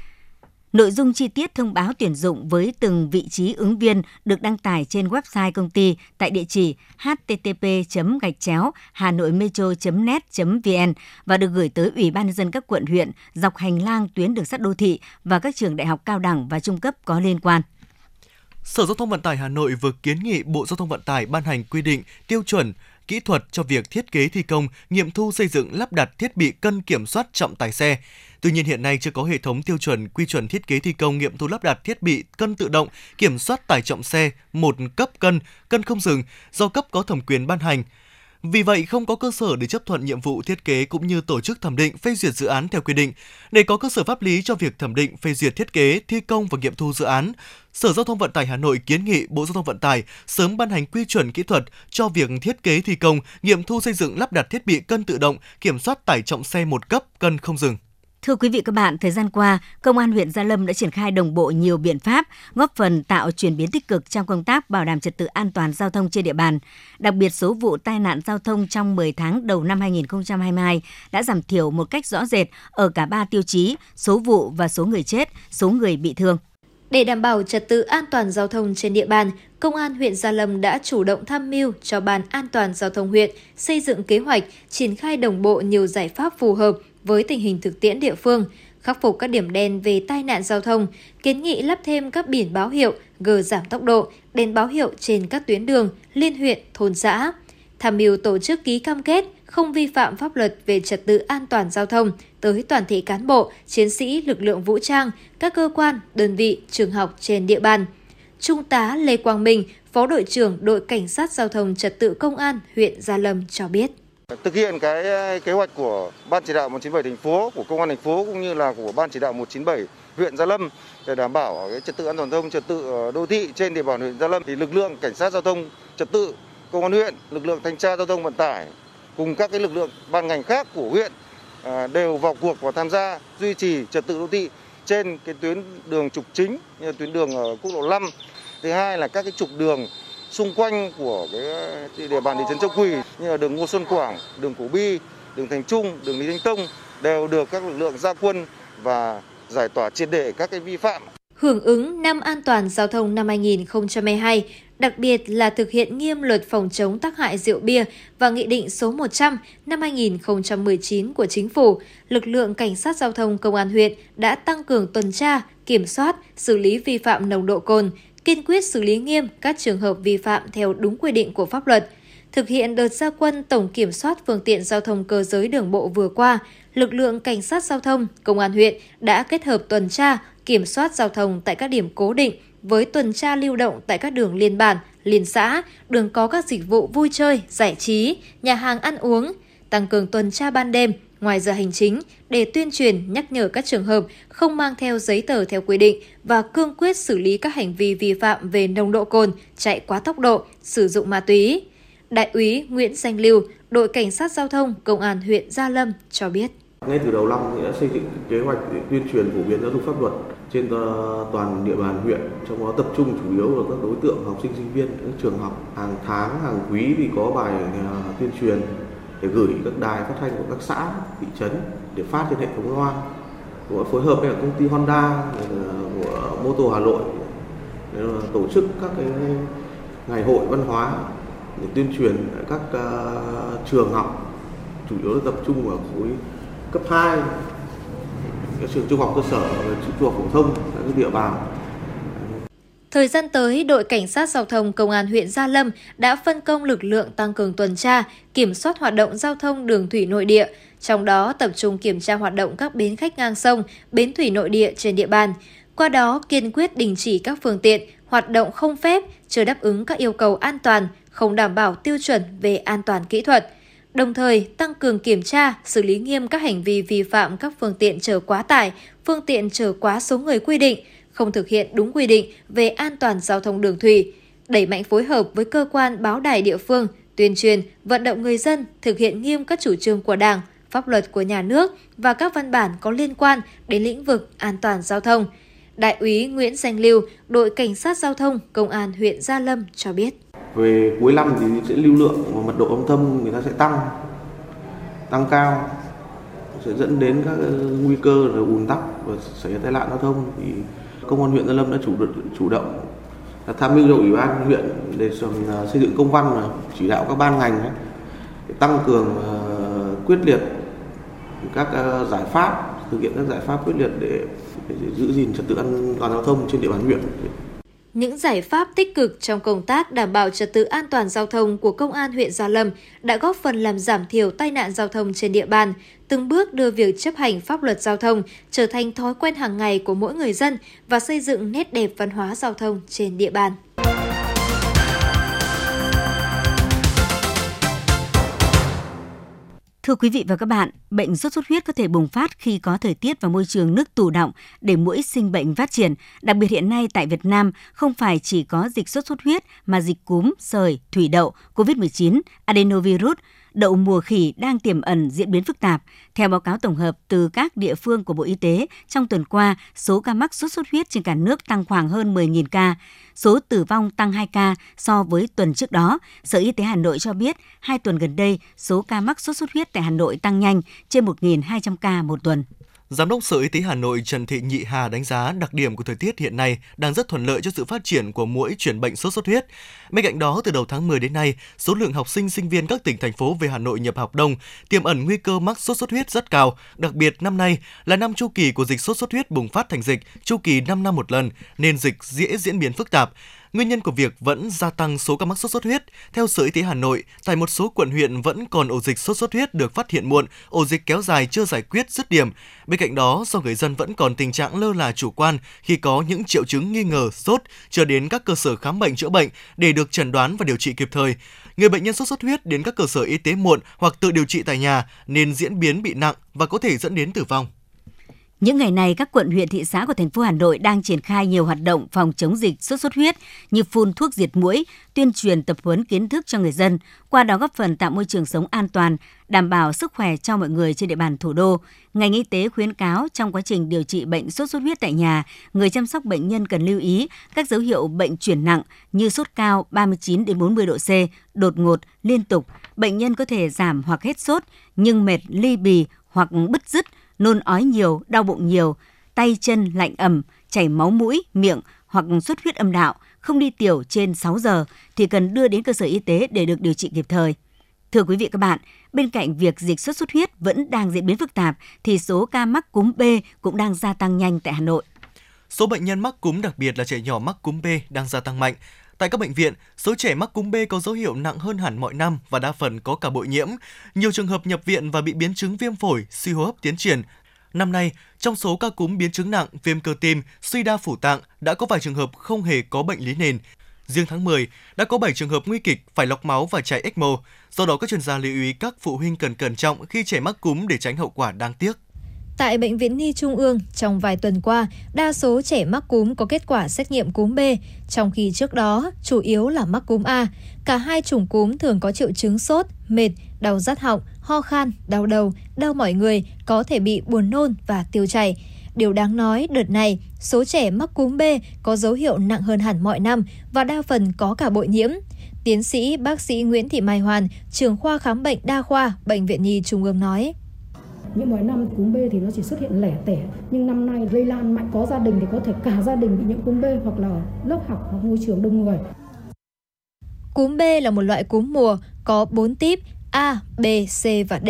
Nội dung chi tiết thông báo tuyển dụng với từng vị trí ứng viên được đăng tải trên website công ty tại địa chỉ http gạch chéo hà nội metro net vn và được gửi tới Ủy ban nhân dân các quận huyện dọc hành lang tuyến đường sắt đô thị và các trường đại học cao đẳng và trung cấp có liên quan. Sở Giao thông Vận tải Hà Nội vừa kiến nghị Bộ Giao thông Vận tải ban hành quy định tiêu chuẩn kỹ thuật cho việc thiết kế thi công, nghiệm thu xây dựng lắp đặt thiết bị cân kiểm soát trọng tải xe. Tuy nhiên hiện nay chưa có hệ thống tiêu chuẩn quy chuẩn thiết kế thi công nghiệm thu lắp đặt thiết bị cân tự động kiểm soát tải trọng xe một cấp cân, cân không dừng do cấp có thẩm quyền ban hành. Vì vậy, không có cơ sở để chấp thuận nhiệm vụ thiết kế cũng như tổ chức thẩm định phê duyệt dự án theo quy định. Để có cơ sở pháp lý cho việc thẩm định phê duyệt thiết kế, thi công và nghiệm thu dự án, Sở Giao thông Vận tải Hà Nội kiến nghị Bộ Giao thông Vận tải sớm ban hành quy chuẩn kỹ thuật cho việc thiết kế thi công, nghiệm thu xây dựng lắp đặt thiết bị cân tự động, kiểm soát tải trọng xe một cấp, cân không dừng. Thưa quý vị các bạn, thời gian qua, Công an huyện Gia Lâm đã triển khai đồng bộ nhiều biện pháp góp phần tạo chuyển biến tích cực trong công tác bảo đảm trật tự an toàn giao thông trên địa bàn. Đặc biệt số vụ tai nạn giao thông trong 10 tháng đầu năm 2022 đã giảm thiểu một cách rõ rệt ở cả ba tiêu chí, số vụ và số người chết, số người bị thương. Để đảm bảo trật tự an toàn giao thông trên địa bàn, Công an huyện Gia Lâm đã chủ động tham mưu cho Ban An toàn Giao thông huyện xây dựng kế hoạch, triển khai đồng bộ nhiều giải pháp phù hợp với tình hình thực tiễn địa phương, khắc phục các điểm đen về tai nạn giao thông, kiến nghị lắp thêm các biển báo hiệu, gờ giảm tốc độ, đèn báo hiệu trên các tuyến đường, liên huyện, thôn xã. Tham mưu tổ chức ký cam kết không vi phạm pháp luật về trật tự an toàn giao thông tới toàn thể cán bộ, chiến sĩ lực lượng vũ trang, các cơ quan, đơn vị, trường học trên địa bàn. Trung tá Lê Quang Minh, Phó đội trưởng đội Cảnh sát Giao thông Trật tự Công an huyện Gia Lâm cho biết. Thực hiện cái kế hoạch của Ban chỉ đạo 197 thành phố, của Công an thành phố cũng như là của Ban chỉ đạo 197 huyện Gia Lâm để đảm bảo cái trật tự an toàn giao thông, trật tự đô thị trên địa bàn huyện Gia Lâm thì lực lượng cảnh sát giao thông trật tự công an huyện, lực lượng thanh tra giao thông vận tải cùng các cái lực lượng ban ngành khác của huyện à, đều vào cuộc và tham gia duy trì trật tự đô thị trên cái tuyến đường trục chính như tuyến đường ở quốc lộ 5. Thứ hai là các cái trục đường xung quanh của cái địa bàn thị trấn Châu Quỳ như là đường Ngô Xuân Quảng, đường Cổ Bi, đường Thành Trung, đường Lý Thánh Tông đều được các lực lượng gia quân và giải tỏa triệt để các cái vi phạm. Hưởng ứng năm an toàn giao thông năm 2022, đặc biệt là thực hiện nghiêm luật phòng chống tác hại rượu bia và Nghị định số 100 năm 2019 của Chính phủ, lực lượng Cảnh sát Giao thông Công an huyện đã tăng cường tuần tra, kiểm soát, xử lý vi phạm nồng độ cồn, kiên quyết xử lý nghiêm các trường hợp vi phạm theo đúng quy định của pháp luật. Thực hiện đợt gia quân tổng kiểm soát phương tiện giao thông cơ giới đường bộ vừa qua, lực lượng cảnh sát giao thông, công an huyện đã kết hợp tuần tra, kiểm soát giao thông tại các điểm cố định với tuần tra lưu động tại các đường liên bản, liên xã, đường có các dịch vụ vui chơi, giải trí, nhà hàng ăn uống, tăng cường tuần tra ban đêm, ngoài giờ hành chính để tuyên truyền nhắc nhở các trường hợp không mang theo giấy tờ theo quy định và cương quyết xử lý các hành vi vi phạm về nồng độ cồn, chạy quá tốc độ, sử dụng ma túy. Đại úy Nguyễn Danh Lưu, đội cảnh sát giao thông công an huyện Gia Lâm cho biết. Ngay từ đầu năm thì đã xây dựng kế hoạch để tuyên truyền phổ biến giáo dục pháp luật trên toàn địa bàn huyện, trong đó tập trung chủ yếu vào các đối tượng học sinh sinh viên, các trường học hàng tháng, hàng quý thì có bài à, tuyên truyền để gửi các đài phát thanh của các xã, thị trấn để phát trên hệ thống loa. Của phối hợp với công ty Honda của mô tô Hà Nội để tổ chức các cái ngày hội văn hóa để tuyên truyền các uh, trường học chủ yếu là tập trung ở khối cấp 2 các trường trung học cơ sở và trung học phổ thông tại các địa bàn Thời gian tới, đội cảnh sát giao thông công an huyện Gia Lâm đã phân công lực lượng tăng cường tuần tra, kiểm soát hoạt động giao thông đường thủy nội địa, trong đó tập trung kiểm tra hoạt động các bến khách ngang sông, bến thủy nội địa trên địa bàn. Qua đó, kiên quyết đình chỉ các phương tiện hoạt động không phép, chưa đáp ứng các yêu cầu an toàn, không đảm bảo tiêu chuẩn về an toàn kỹ thuật. Đồng thời, tăng cường kiểm tra, xử lý nghiêm các hành vi vi phạm các phương tiện chở quá tải, phương tiện chở quá số người quy định, không thực hiện đúng quy định về an toàn giao thông đường thủy, đẩy mạnh phối hợp với cơ quan báo đài địa phương, tuyên truyền, vận động người dân thực hiện nghiêm các chủ trương của Đảng, pháp luật của nhà nước và các văn bản có liên quan đến lĩnh vực an toàn giao thông. Đại úy Nguyễn Danh Lưu, đội cảnh sát giao thông công an huyện Gia Lâm cho biết. Về cuối năm thì sẽ lưu lượng và mật độ âm thâm người ta sẽ tăng, tăng cao sẽ dẫn đến các nguy cơ là ùn tắc và xảy ra tai nạn giao thông thì công an huyện Gia Lâm đã chủ động chủ động tham mưu cho ủy ban huyện để ờ, xây dựng công văn chỉ đạo các ban ngành tăng cường ờ, quyết liệt các ờ, giải pháp thực hiện các giải pháp quyết liệt để, để giữ gìn trật tự an toàn giao thông trên địa bàn huyện những giải pháp tích cực trong công tác đảm bảo trật tự an toàn giao thông của Công an huyện Gia Lâm đã góp phần làm giảm thiểu tai nạn giao thông trên địa bàn, từng bước đưa việc chấp hành pháp luật giao thông trở thành thói quen hàng ngày của mỗi người dân và xây dựng nét đẹp văn hóa giao thông trên địa bàn. Thưa quý vị và các bạn, bệnh sốt xuất huyết có thể bùng phát khi có thời tiết và môi trường nước tù động để mũi sinh bệnh phát triển. Đặc biệt hiện nay tại Việt Nam không phải chỉ có dịch sốt xuất huyết mà dịch cúm, sởi, thủy đậu, COVID-19, adenovirus, đậu mùa khỉ đang tiềm ẩn diễn biến phức tạp. Theo báo cáo tổng hợp từ các địa phương của Bộ Y tế, trong tuần qua, số ca mắc sốt xuất huyết trên cả nước tăng khoảng hơn 10.000 ca, số tử vong tăng 2 ca so với tuần trước đó. Sở Y tế Hà Nội cho biết, hai tuần gần đây, số ca mắc sốt xuất huyết tại Hà Nội tăng nhanh, trên 1.200 ca một tuần. Giám đốc Sở Y tế Hà Nội Trần Thị Nhị Hà đánh giá đặc điểm của thời tiết hiện nay đang rất thuận lợi cho sự phát triển của mũi chuyển bệnh sốt xuất huyết. Bên cạnh đó, từ đầu tháng 10 đến nay, số lượng học sinh sinh viên các tỉnh thành phố về Hà Nội nhập học đông, tiềm ẩn nguy cơ mắc sốt xuất huyết rất cao. Đặc biệt năm nay là năm chu kỳ của dịch sốt xuất huyết bùng phát thành dịch, chu kỳ 5 năm một lần nên dịch dễ diễn biến phức tạp. Nguyên nhân của việc vẫn gia tăng số ca mắc sốt xuất huyết, theo Sở Y tế Hà Nội, tại một số quận huyện vẫn còn ổ dịch sốt xuất huyết được phát hiện muộn, ổ dịch kéo dài chưa giải quyết dứt điểm. Bên cạnh đó, do người dân vẫn còn tình trạng lơ là chủ quan khi có những triệu chứng nghi ngờ sốt chưa đến các cơ sở khám bệnh chữa bệnh để được chẩn đoán và điều trị kịp thời. Người bệnh nhân sốt xuất huyết đến các cơ sở y tế muộn hoặc tự điều trị tại nhà nên diễn biến bị nặng và có thể dẫn đến tử vong. Những ngày này, các quận huyện thị xã của thành phố Hà Nội đang triển khai nhiều hoạt động phòng chống dịch sốt xuất huyết như phun thuốc diệt mũi, tuyên truyền tập huấn kiến thức cho người dân, qua đó góp phần tạo môi trường sống an toàn, đảm bảo sức khỏe cho mọi người trên địa bàn thủ đô. Ngành y tế khuyến cáo trong quá trình điều trị bệnh sốt xuất huyết tại nhà, người chăm sóc bệnh nhân cần lưu ý các dấu hiệu bệnh chuyển nặng như sốt cao 39 đến 40 độ C, đột ngột, liên tục, bệnh nhân có thể giảm hoặc hết sốt nhưng mệt ly bì hoặc bứt rứt, nôn ói nhiều, đau bụng nhiều, tay chân lạnh ẩm, chảy máu mũi, miệng hoặc xuất huyết âm đạo, không đi tiểu trên 6 giờ thì cần đưa đến cơ sở y tế để được điều trị kịp thời. Thưa quý vị các bạn, bên cạnh việc dịch sốt xuất huyết vẫn đang diễn biến phức tạp thì số ca mắc cúm B cũng đang gia tăng nhanh tại Hà Nội. Số bệnh nhân mắc cúm đặc biệt là trẻ nhỏ mắc cúm B đang gia tăng mạnh. Tại các bệnh viện, số trẻ mắc cúm B có dấu hiệu nặng hơn hẳn mọi năm và đa phần có cả bội nhiễm. Nhiều trường hợp nhập viện và bị biến chứng viêm phổi, suy hô hấp tiến triển. Năm nay, trong số ca cúm biến chứng nặng, viêm cơ tim, suy đa phủ tạng đã có vài trường hợp không hề có bệnh lý nền. Riêng tháng 10, đã có 7 trường hợp nguy kịch phải lọc máu và chạy ECMO. Do đó, các chuyên gia lưu ý các phụ huynh cần cẩn trọng khi trẻ mắc cúm để tránh hậu quả đáng tiếc. Tại Bệnh viện Nhi Trung ương, trong vài tuần qua, đa số trẻ mắc cúm có kết quả xét nghiệm cúm B, trong khi trước đó chủ yếu là mắc cúm A. Cả hai chủng cúm thường có triệu chứng sốt, mệt, đau rát họng, ho khan, đau đầu, đau mỏi người, có thể bị buồn nôn và tiêu chảy. Điều đáng nói, đợt này, số trẻ mắc cúm B có dấu hiệu nặng hơn hẳn mọi năm và đa phần có cả bội nhiễm. Tiến sĩ bác sĩ Nguyễn Thị Mai Hoàn, trưởng khoa khám bệnh đa khoa, Bệnh viện Nhi Trung ương nói những mọi năm cúm B thì nó chỉ xuất hiện lẻ tẻ, nhưng năm nay lây lan mạnh có gia đình thì có thể cả gia đình bị nhiễm cúm B hoặc là lớp học hoặc môi trường đông người. Cúm B là một loại cúm mùa có 4 típ A, B, C và D,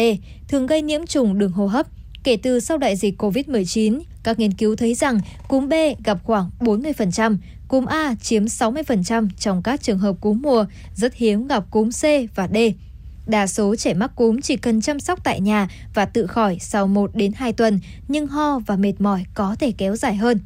thường gây nhiễm trùng đường hô hấp. Kể từ sau đại dịch COVID-19, các nghiên cứu thấy rằng cúm B gặp khoảng 40%, cúm A chiếm 60% trong các trường hợp cúm mùa, rất hiếm gặp cúm C và D. Đa số trẻ mắc cúm chỉ cần chăm sóc tại nhà và tự khỏi sau 1 đến 2 tuần, nhưng ho và mệt mỏi có thể kéo dài hơn.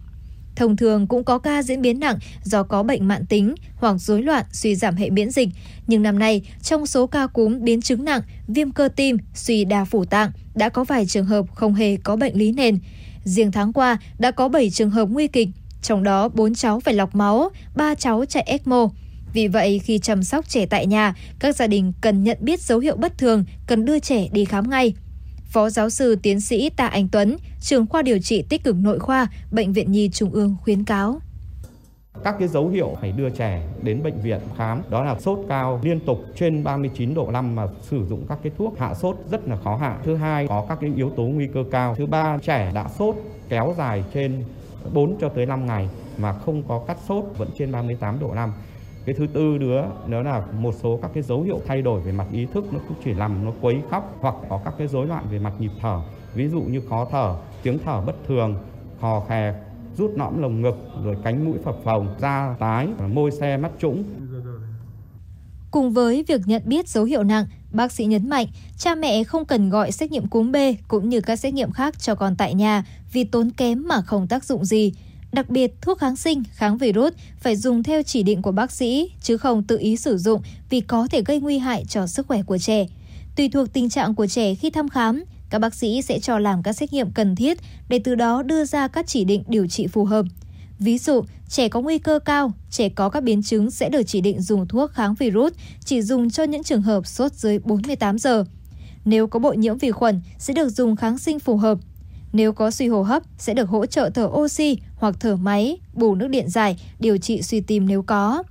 Thông thường cũng có ca diễn biến nặng do có bệnh mãn tính hoặc rối loạn suy giảm hệ miễn dịch. Nhưng năm nay, trong số ca cúm biến chứng nặng, viêm cơ tim, suy đa phủ tạng, đã có vài trường hợp không hề có bệnh lý nền. Riêng tháng qua, đã có 7 trường hợp nguy kịch, trong đó 4 cháu phải lọc máu, 3 cháu chạy ECMO. Vì vậy, khi chăm sóc trẻ tại nhà, các gia đình cần nhận biết dấu hiệu bất thường, cần đưa trẻ đi khám ngay. Phó giáo sư tiến sĩ Tạ Anh Tuấn, trưởng khoa điều trị tích cực nội khoa, Bệnh viện Nhi Trung ương khuyến cáo. Các cái dấu hiệu phải đưa trẻ đến bệnh viện khám đó là sốt cao liên tục trên 39 độ 5 mà sử dụng các cái thuốc hạ sốt rất là khó hạ. Thứ hai có các cái yếu tố nguy cơ cao. Thứ ba trẻ đã sốt kéo dài trên 4 cho tới 5 ngày mà không có cắt sốt vẫn trên 38 độ 5 cái thứ tư nữa đó là một số các cái dấu hiệu thay đổi về mặt ý thức nó cũng chỉ làm nó quấy khóc hoặc có các cái rối loạn về mặt nhịp thở ví dụ như khó thở tiếng thở bất thường khò khè rút nõm lồng ngực rồi cánh mũi phập phồng da tái môi xe mắt trũng Cùng với việc nhận biết dấu hiệu nặng, bác sĩ nhấn mạnh cha mẹ không cần gọi xét nghiệm cúm B cũng như các xét nghiệm khác cho con tại nhà vì tốn kém mà không tác dụng gì. Đặc biệt, thuốc kháng sinh, kháng virus phải dùng theo chỉ định của bác sĩ, chứ không tự ý sử dụng vì có thể gây nguy hại cho sức khỏe của trẻ. Tùy thuộc tình trạng của trẻ khi thăm khám, các bác sĩ sẽ cho làm các xét nghiệm cần thiết để từ đó đưa ra các chỉ định điều trị phù hợp. Ví dụ, trẻ có nguy cơ cao, trẻ có các biến chứng sẽ được chỉ định dùng thuốc kháng virus, chỉ dùng cho những trường hợp sốt dưới 48 giờ. Nếu có bội nhiễm vi khuẩn, sẽ được dùng kháng sinh phù hợp. Nếu có suy hô hấp, sẽ được hỗ trợ thở oxy hoặc thở máy, bù nước điện giải, điều trị suy tim nếu có.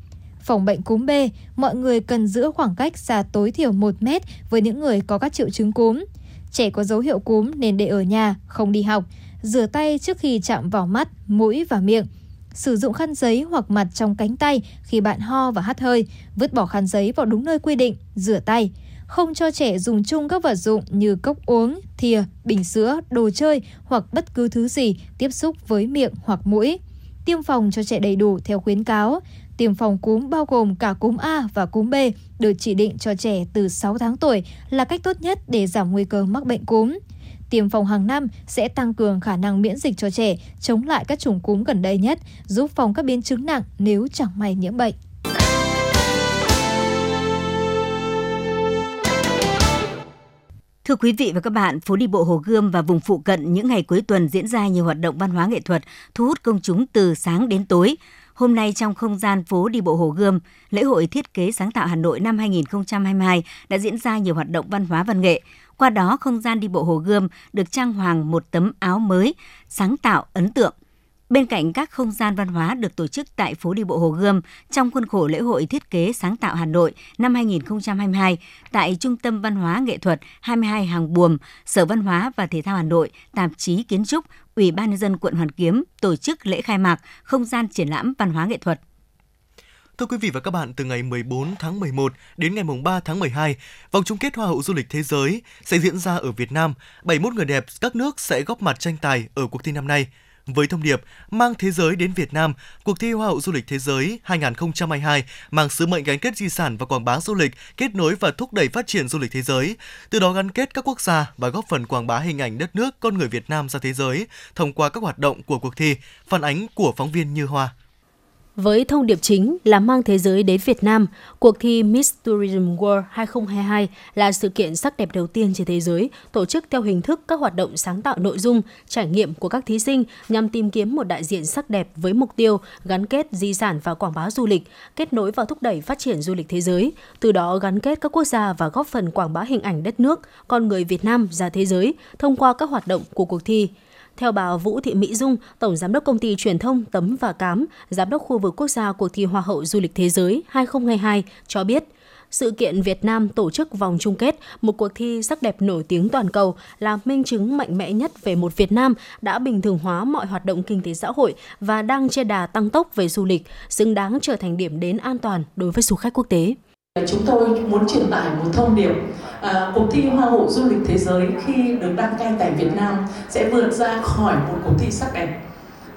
Phòng bệnh cúm B, mọi người cần giữ khoảng cách xa tối thiểu 1 mét với những người có các triệu chứng cúm. Trẻ có dấu hiệu cúm nên để ở nhà, không đi học. Rửa tay trước khi chạm vào mắt, mũi và miệng. Sử dụng khăn giấy hoặc mặt trong cánh tay khi bạn ho và hắt hơi. Vứt bỏ khăn giấy vào đúng nơi quy định, rửa tay không cho trẻ dùng chung các vật dụng như cốc uống, thìa, bình sữa, đồ chơi hoặc bất cứ thứ gì tiếp xúc với miệng hoặc mũi. Tiêm phòng cho trẻ đầy đủ theo khuyến cáo. Tiêm phòng cúm bao gồm cả cúm A và cúm B được chỉ định cho trẻ từ 6 tháng tuổi là cách tốt nhất để giảm nguy cơ mắc bệnh cúm. Tiêm phòng hàng năm sẽ tăng cường khả năng miễn dịch cho trẻ chống lại các chủng cúm gần đây nhất, giúp phòng các biến chứng nặng nếu chẳng may nhiễm bệnh. Thưa quý vị và các bạn, phố đi bộ Hồ Gươm và vùng phụ cận những ngày cuối tuần diễn ra nhiều hoạt động văn hóa nghệ thuật, thu hút công chúng từ sáng đến tối. Hôm nay trong không gian phố đi bộ Hồ Gươm, lễ hội thiết kế sáng tạo Hà Nội năm 2022 đã diễn ra nhiều hoạt động văn hóa văn nghệ. Qua đó, không gian đi bộ Hồ Gươm được trang hoàng một tấm áo mới, sáng tạo, ấn tượng – Bên cạnh các không gian văn hóa được tổ chức tại phố đi bộ Hồ Gươm trong khuôn khổ lễ hội thiết kế sáng tạo Hà Nội năm 2022 tại Trung tâm Văn hóa Nghệ thuật 22 Hàng Buồm, Sở Văn hóa và Thể thao Hà Nội, Tạp chí Kiến trúc, Ủy ban nhân dân quận Hoàn Kiếm tổ chức lễ khai mạc không gian triển lãm văn hóa nghệ thuật. Thưa quý vị và các bạn, từ ngày 14 tháng 11 đến ngày 3 tháng 12, vòng chung kết Hoa hậu du lịch thế giới sẽ diễn ra ở Việt Nam. 71 người đẹp các nước sẽ góp mặt tranh tài ở cuộc thi năm nay. Với thông điệp Mang thế giới đến Việt Nam, cuộc thi Hoa hậu du lịch thế giới 2022 mang sứ mệnh gắn kết di sản và quảng bá du lịch, kết nối và thúc đẩy phát triển du lịch thế giới, từ đó gắn kết các quốc gia và góp phần quảng bá hình ảnh đất nước con người Việt Nam ra thế giới thông qua các hoạt động của cuộc thi, phản ánh của phóng viên Như Hoa. Với thông điệp chính là mang thế giới đến Việt Nam, cuộc thi Miss Tourism World 2022 là sự kiện sắc đẹp đầu tiên trên thế giới, tổ chức theo hình thức các hoạt động sáng tạo nội dung, trải nghiệm của các thí sinh nhằm tìm kiếm một đại diện sắc đẹp với mục tiêu gắn kết di sản và quảng bá du lịch, kết nối và thúc đẩy phát triển du lịch thế giới, từ đó gắn kết các quốc gia và góp phần quảng bá hình ảnh đất nước, con người Việt Nam ra thế giới thông qua các hoạt động của cuộc thi. Theo bà Vũ Thị Mỹ Dung, Tổng Giám đốc Công ty Truyền thông Tấm và Cám, Giám đốc khu vực quốc gia cuộc thi Hoa hậu Du lịch Thế giới 2022 cho biết, sự kiện Việt Nam tổ chức vòng chung kết, một cuộc thi sắc đẹp nổi tiếng toàn cầu là minh chứng mạnh mẽ nhất về một Việt Nam đã bình thường hóa mọi hoạt động kinh tế xã hội và đang trên đà tăng tốc về du lịch, xứng đáng trở thành điểm đến an toàn đối với du khách quốc tế. Chúng tôi muốn truyền tải một thông điệp à, cuộc thi Hoa hậu du lịch thế giới khi được đăng cai tại Việt Nam sẽ vượt ra khỏi một cuộc thi sắc đẹp.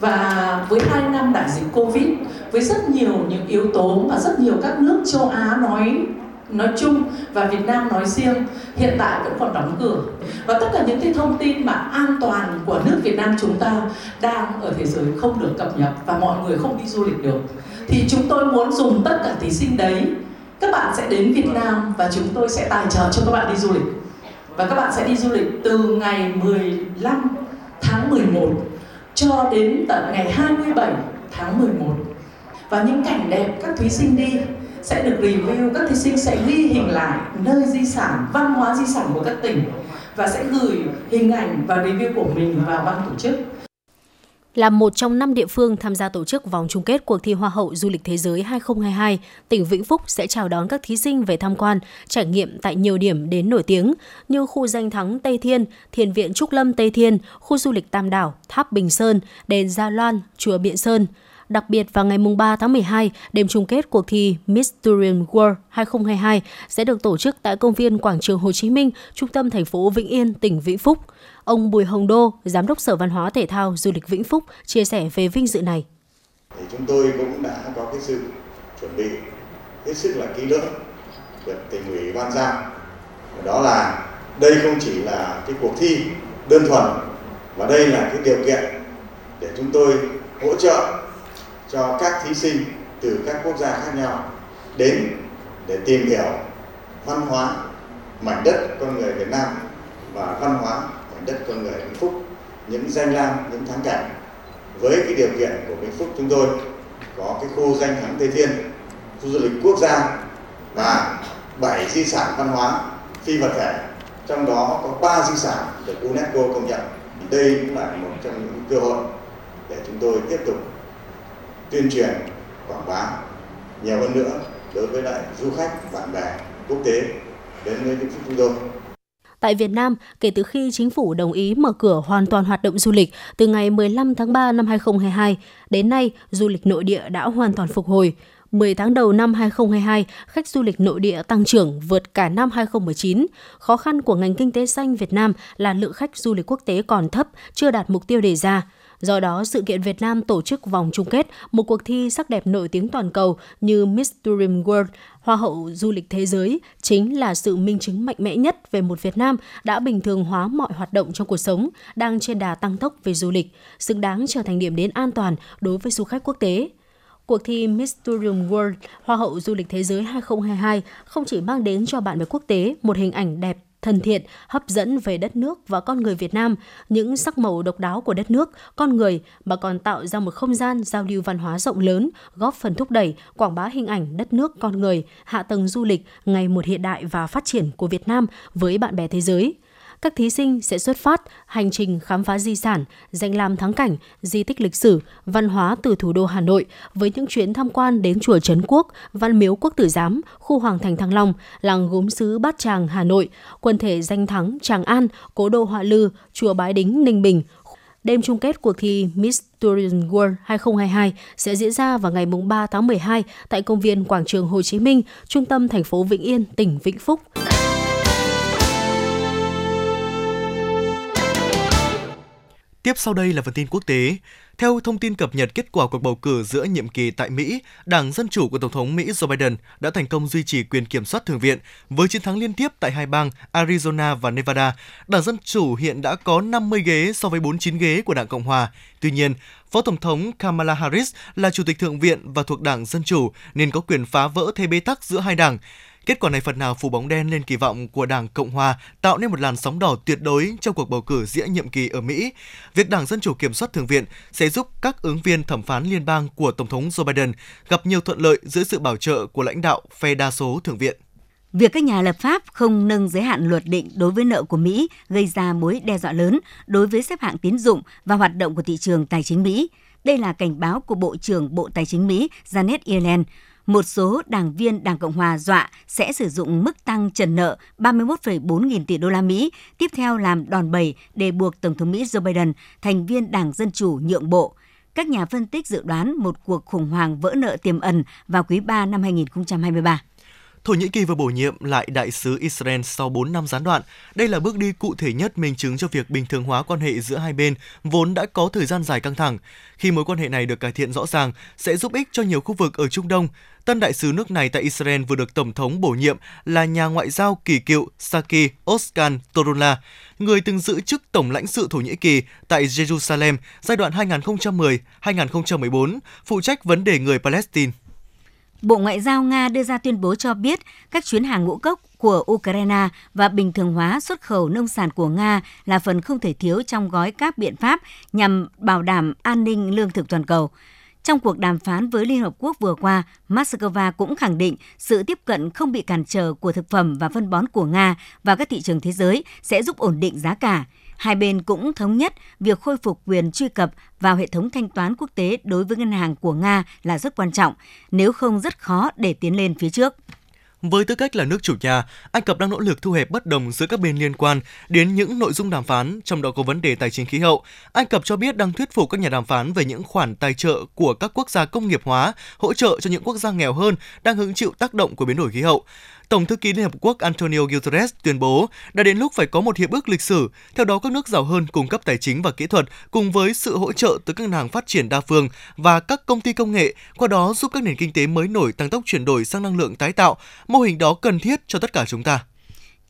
Và với hai năm đại dịch Covid với rất nhiều những yếu tố mà rất nhiều các nước châu Á nói nói chung và Việt Nam nói riêng hiện tại vẫn còn đóng cửa. Và tất cả những cái thông tin mà an toàn của nước Việt Nam chúng ta đang ở thế giới không được cập nhật và mọi người không đi du lịch được. Thì chúng tôi muốn dùng tất cả thí sinh đấy các bạn sẽ đến Việt Nam và chúng tôi sẽ tài trợ cho các bạn đi du lịch. Và các bạn sẽ đi du lịch từ ngày 15 tháng 11 cho đến tận ngày 27 tháng 11 và những cảnh đẹp các thí sinh đi sẽ được review, các thí sinh sẽ ghi hình lại nơi di sản, văn hóa di sản của các tỉnh và sẽ gửi hình ảnh và review của mình vào ban tổ chức là một trong năm địa phương tham gia tổ chức vòng chung kết cuộc thi Hoa hậu Du lịch Thế giới 2022, tỉnh Vĩnh Phúc sẽ chào đón các thí sinh về tham quan, trải nghiệm tại nhiều điểm đến nổi tiếng như khu danh thắng Tây Thiên, Thiền viện Trúc Lâm Tây Thiên, khu du lịch Tam Đảo, Tháp Bình Sơn, đền Gia Loan, chùa Biện Sơn. Đặc biệt vào ngày 3 tháng 12, đêm chung kết cuộc thi Miss Tourism World 2022 sẽ được tổ chức tại công viên Quảng trường Hồ Chí Minh, trung tâm thành phố Vĩnh Yên, tỉnh Vĩnh Phúc. Ông Bùi Hồng Đô, Giám đốc Sở Văn hóa Thể thao Du lịch Vĩnh Phúc chia sẻ về vinh dự này. Thì chúng tôi cũng đã có cái sự chuẩn bị hết sức là kỹ lưỡng được tỉnh ủy ban giao. Đó là đây không chỉ là cái cuộc thi đơn thuần mà đây là cái điều kiện để chúng tôi hỗ trợ cho các thí sinh từ các quốc gia khác nhau đến để tìm hiểu văn hóa mảnh đất con người Việt Nam và văn hóa mảnh đất con người Vĩnh Phúc, những danh lam, những thắng cảnh. Với cái điều kiện của Vĩnh Phúc chúng tôi có cái khu danh thắng Tây Thiên, khu du lịch quốc gia và bảy di sản văn hóa, phi vật thể. Trong đó có ba di sản được UNESCO công nhận. Đây cũng là một trong những cơ hội để chúng tôi tiếp tục tuyên truyền quảng bá nhiều hơn nữa đối với lại du khách bạn bè quốc tế đến với Vĩnh Phúc chúng tôi. Tại Việt Nam, kể từ khi chính phủ đồng ý mở cửa hoàn toàn hoạt động du lịch từ ngày 15 tháng 3 năm 2022, đến nay du lịch nội địa đã hoàn toàn phục hồi. 10 tháng đầu năm 2022, khách du lịch nội địa tăng trưởng vượt cả năm 2019. Khó khăn của ngành kinh tế xanh Việt Nam là lượng khách du lịch quốc tế còn thấp, chưa đạt mục tiêu đề ra. Do đó, sự kiện Việt Nam tổ chức vòng chung kết một cuộc thi sắc đẹp nổi tiếng toàn cầu như Miss Tourism World, Hoa hậu du lịch thế giới chính là sự minh chứng mạnh mẽ nhất về một Việt Nam đã bình thường hóa mọi hoạt động trong cuộc sống, đang trên đà tăng tốc về du lịch, xứng đáng trở thành điểm đến an toàn đối với du khách quốc tế. Cuộc thi Miss Tourism World Hoa hậu du lịch thế giới 2022 không chỉ mang đến cho bạn bè quốc tế một hình ảnh đẹp thân thiện, hấp dẫn về đất nước và con người Việt Nam, những sắc màu độc đáo của đất nước, con người mà còn tạo ra một không gian giao lưu văn hóa rộng lớn, góp phần thúc đẩy, quảng bá hình ảnh đất nước, con người, hạ tầng du lịch ngày một hiện đại và phát triển của Việt Nam với bạn bè thế giới các thí sinh sẽ xuất phát hành trình khám phá di sản, danh lam thắng cảnh, di tích lịch sử, văn hóa từ thủ đô Hà Nội với những chuyến tham quan đến chùa Trấn Quốc, Văn Miếu Quốc Tử Giám, khu Hoàng Thành Thăng Long, làng gốm sứ Bát Tràng Hà Nội, quần thể danh thắng Tràng An, cố đô Họa Lư, chùa Bái Đính Ninh Bình, Đêm chung kết cuộc thi Miss Tourism World 2022 sẽ diễn ra vào ngày 3 tháng 12 tại công viên Quảng trường Hồ Chí Minh, trung tâm thành phố Vĩnh Yên, tỉnh Vĩnh Phúc. Tiếp sau đây là phần tin quốc tế. Theo thông tin cập nhật kết quả cuộc bầu cử giữa nhiệm kỳ tại Mỹ, Đảng Dân Chủ của Tổng thống Mỹ Joe Biden đã thành công duy trì quyền kiểm soát Thượng viện với chiến thắng liên tiếp tại hai bang Arizona và Nevada. Đảng Dân Chủ hiện đã có 50 ghế so với 49 ghế của Đảng Cộng Hòa. Tuy nhiên, Phó Tổng thống Kamala Harris là Chủ tịch Thượng viện và thuộc Đảng Dân Chủ nên có quyền phá vỡ thế bế tắc giữa hai đảng. Kết quả này phần nào phủ bóng đen lên kỳ vọng của Đảng Cộng Hòa, tạo nên một làn sóng đỏ tuyệt đối trong cuộc bầu cử giữa nhiệm kỳ ở Mỹ. Việc Đảng Dân Chủ kiểm soát Thượng viện sẽ giúp các ứng viên thẩm phán liên bang của Tổng thống Joe Biden gặp nhiều thuận lợi dưới sự bảo trợ của lãnh đạo phe đa số Thượng viện. Việc các nhà lập pháp không nâng giới hạn luật định đối với nợ của Mỹ gây ra mối đe dọa lớn đối với xếp hạng tín dụng và hoạt động của thị trường tài chính Mỹ. Đây là cảnh báo của Bộ trưởng Bộ Tài chính Mỹ Janet Yellen. Một số đảng viên Đảng Cộng hòa dọa sẽ sử dụng mức tăng trần nợ 31,4 nghìn tỷ đô la Mỹ tiếp theo làm đòn bẩy để buộc Tổng thống Mỹ Joe Biden, thành viên Đảng Dân Chủ nhượng bộ. Các nhà phân tích dự đoán một cuộc khủng hoảng vỡ nợ tiềm ẩn vào quý 3 năm 2023. Thổ Nhĩ Kỳ vừa bổ nhiệm lại đại sứ Israel sau 4 năm gián đoạn. Đây là bước đi cụ thể nhất minh chứng cho việc bình thường hóa quan hệ giữa hai bên vốn đã có thời gian dài căng thẳng. Khi mối quan hệ này được cải thiện rõ ràng, sẽ giúp ích cho nhiều khu vực ở Trung Đông. Tân đại sứ nước này tại Israel vừa được Tổng thống bổ nhiệm là nhà ngoại giao kỳ cựu Saki Oskan Torunla, người từng giữ chức Tổng lãnh sự Thổ Nhĩ Kỳ tại Jerusalem giai đoạn 2010-2014, phụ trách vấn đề người Palestine. Bộ Ngoại giao Nga đưa ra tuyên bố cho biết các chuyến hàng ngũ cốc của Ukraine và bình thường hóa xuất khẩu nông sản của Nga là phần không thể thiếu trong gói các biện pháp nhằm bảo đảm an ninh lương thực toàn cầu. Trong cuộc đàm phán với Liên Hợp Quốc vừa qua, Moscow cũng khẳng định sự tiếp cận không bị cản trở của thực phẩm và phân bón của Nga vào các thị trường thế giới sẽ giúp ổn định giá cả. Hai bên cũng thống nhất việc khôi phục quyền truy cập vào hệ thống thanh toán quốc tế đối với ngân hàng của Nga là rất quan trọng, nếu không rất khó để tiến lên phía trước. Với tư cách là nước chủ nhà, Ai Cập đang nỗ lực thu hẹp bất đồng giữa các bên liên quan đến những nội dung đàm phán, trong đó có vấn đề tài chính khí hậu. Ai Cập cho biết đang thuyết phục các nhà đàm phán về những khoản tài trợ của các quốc gia công nghiệp hóa, hỗ trợ cho những quốc gia nghèo hơn đang hứng chịu tác động của biến đổi khí hậu. Tổng thư ký Liên Hợp Quốc Antonio Guterres tuyên bố đã đến lúc phải có một hiệp ước lịch sử, theo đó các nước giàu hơn cung cấp tài chính và kỹ thuật cùng với sự hỗ trợ từ các ngân hàng phát triển đa phương và các công ty công nghệ, qua đó giúp các nền kinh tế mới nổi tăng tốc chuyển đổi sang năng lượng tái tạo. Mô hình đó cần thiết cho tất cả chúng ta.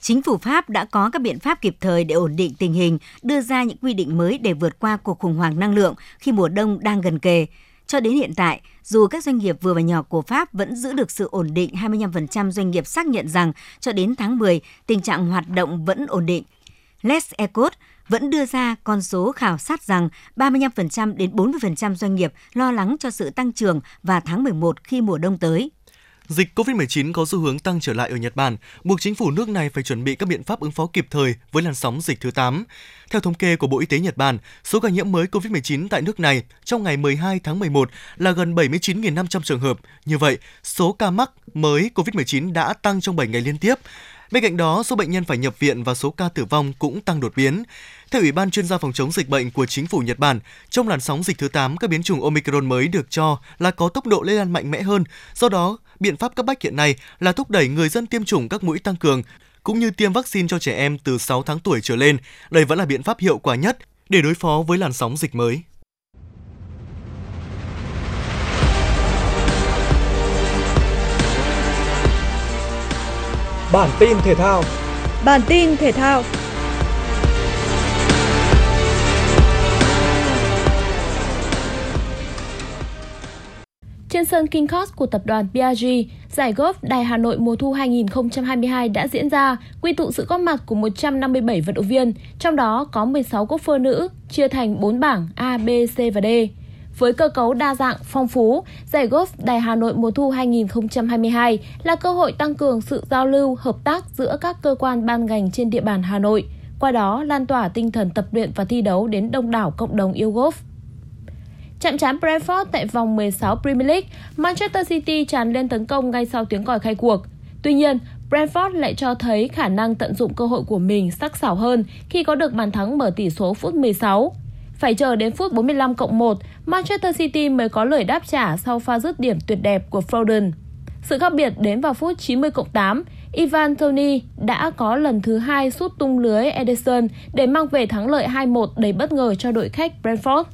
Chính phủ Pháp đã có các biện pháp kịp thời để ổn định tình hình, đưa ra những quy định mới để vượt qua cuộc khủng hoảng năng lượng khi mùa đông đang gần kề. Cho đến hiện tại, dù các doanh nghiệp vừa và nhỏ của Pháp vẫn giữ được sự ổn định, 25% doanh nghiệp xác nhận rằng cho đến tháng 10, tình trạng hoạt động vẫn ổn định. Les Ecot vẫn đưa ra con số khảo sát rằng 35% đến 40% doanh nghiệp lo lắng cho sự tăng trưởng vào tháng 11 khi mùa đông tới. Dịch COVID-19 có xu hướng tăng trở lại ở Nhật Bản, buộc chính phủ nước này phải chuẩn bị các biện pháp ứng phó kịp thời với làn sóng dịch thứ 8. Theo thống kê của Bộ Y tế Nhật Bản, số ca nhiễm mới COVID-19 tại nước này trong ngày 12 tháng 11 là gần 79.500 trường hợp. Như vậy, số ca mắc mới COVID-19 đã tăng trong 7 ngày liên tiếp. Bên cạnh đó, số bệnh nhân phải nhập viện và số ca tử vong cũng tăng đột biến. Theo Ủy ban chuyên gia phòng chống dịch bệnh của chính phủ Nhật Bản, trong làn sóng dịch thứ 8, các biến chủng Omicron mới được cho là có tốc độ lây lan mạnh mẽ hơn. Do đó, biện pháp cấp bách hiện nay là thúc đẩy người dân tiêm chủng các mũi tăng cường, cũng như tiêm vaccine cho trẻ em từ 6 tháng tuổi trở lên. Đây vẫn là biện pháp hiệu quả nhất để đối phó với làn sóng dịch mới. Bản tin thể thao Bản tin thể thao Trên sân King Cross của tập đoàn BRG, giải golf Đài Hà Nội mùa thu 2022 đã diễn ra, quy tụ sự góp mặt của 157 vận động viên, trong đó có 16 golfer nữ, chia thành 4 bảng A, B, C và D. Với cơ cấu đa dạng, phong phú, giải golf Đài Hà Nội mùa thu 2022 là cơ hội tăng cường sự giao lưu, hợp tác giữa các cơ quan ban ngành trên địa bàn Hà Nội, qua đó lan tỏa tinh thần tập luyện và thi đấu đến đông đảo cộng đồng yêu golf. Chạm trán Brentford tại vòng 16 Premier League, Manchester City tràn lên tấn công ngay sau tiếng còi khai cuộc. Tuy nhiên, Brentford lại cho thấy khả năng tận dụng cơ hội của mình sắc sảo hơn khi có được bàn thắng mở tỷ số phút 16. Phải chờ đến phút 45 cộng 1, Manchester City mới có lời đáp trả sau pha dứt điểm tuyệt đẹp của Foden. Sự khác biệt đến vào phút 90 cộng 8, Ivan Tony đã có lần thứ hai sút tung lưới Ederson để mang về thắng lợi 2-1 đầy bất ngờ cho đội khách Brentford.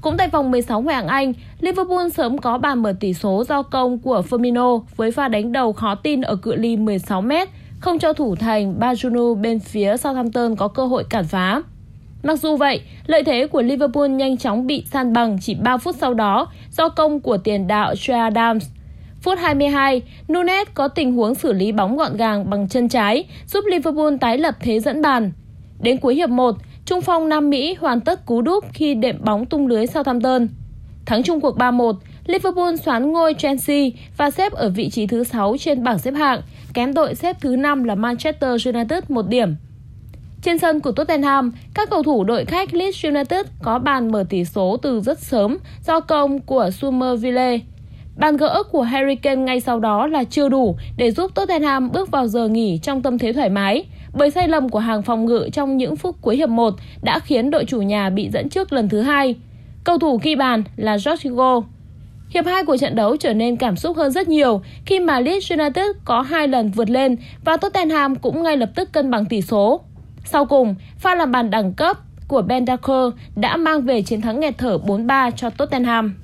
Cũng tại vòng 16 Ngoại hạng Anh, Liverpool sớm có bàn mở tỷ số do công của Firmino với pha đánh đầu khó tin ở cự ly 16 m không cho thủ thành Bajunu bên phía Southampton có cơ hội cản phá. Mặc dù vậy, lợi thế của Liverpool nhanh chóng bị san bằng chỉ 3 phút sau đó do công của tiền đạo Shea Adams. Phút 22, Nunes có tình huống xử lý bóng gọn gàng bằng chân trái, giúp Liverpool tái lập thế dẫn bàn. Đến cuối hiệp 1, Trung phong Nam Mỹ hoàn tất cú đúp khi đệm bóng tung lưới Southampton. Thắng chung cuộc 3-1, Liverpool xoán ngôi Chelsea và xếp ở vị trí thứ 6 trên bảng xếp hạng, kém đội xếp thứ 5 là Manchester United một điểm. Trên sân của Tottenham, các cầu thủ đội khách Leeds United có bàn mở tỷ số từ rất sớm do công của Somerville. Bàn gỡ của Harry Kane ngay sau đó là chưa đủ để giúp Tottenham bước vào giờ nghỉ trong tâm thế thoải mái, bởi sai lầm của hàng phòng ngự trong những phút cuối hiệp 1 đã khiến đội chủ nhà bị dẫn trước lần thứ hai. Cầu thủ ghi bàn là Jorginho. Hiệp 2 của trận đấu trở nên cảm xúc hơn rất nhiều khi mà Leeds United có hai lần vượt lên và Tottenham cũng ngay lập tức cân bằng tỷ số. Sau cùng, pha làm bàn đẳng cấp của Ben Darker đã mang về chiến thắng nghẹt thở 4-3 cho Tottenham.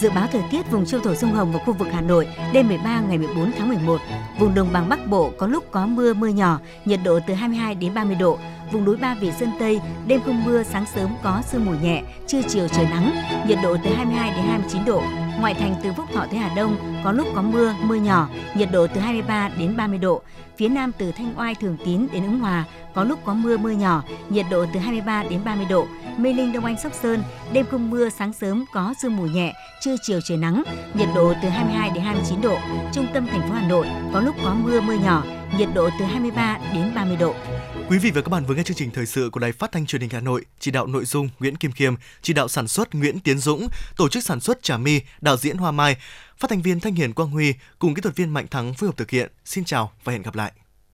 Dự báo thời tiết vùng châu thổ sông Hồng và khu vực Hà Nội đêm 13 ngày 14 tháng 11, vùng đồng bằng Bắc Bộ có lúc có mưa mưa nhỏ, nhiệt độ từ 22 đến 30 độ. Vùng núi Ba Vì Sơn Tây đêm không mưa, sáng sớm có sương mù nhẹ, trưa chiều trời nắng, nhiệt độ từ 22 đến 29 độ. Ngoại thành từ Phúc Thọ tới Hà Đông có lúc có mưa, mưa nhỏ, nhiệt độ từ 23 đến 30 độ. Phía Nam từ Thanh Oai, Thường Tín đến Ứng Hòa có lúc có mưa, mưa nhỏ, nhiệt độ từ 23 đến 30 độ. Mê Linh, Đông Anh, Sóc Sơn đêm không mưa, sáng sớm có sương mù nhẹ, trưa chiều trời nắng, nhiệt độ từ 22 đến 29 độ. Trung tâm thành phố Hà Nội có lúc có mưa, mưa nhỏ, nhiệt độ từ 23 đến 30 độ. Quý vị và các bạn vừa nghe chương trình thời sự của Đài Phát thanh Truyền hình Hà Nội, chỉ đạo nội dung Nguyễn Kim Khiêm, chỉ đạo sản xuất Nguyễn Tiến Dũng, tổ chức sản xuất Trà My, đạo diễn Hoa Mai, phát thanh viên Thanh Hiền Quang Huy cùng kỹ thuật viên Mạnh Thắng phối hợp thực hiện. Xin chào và hẹn gặp lại.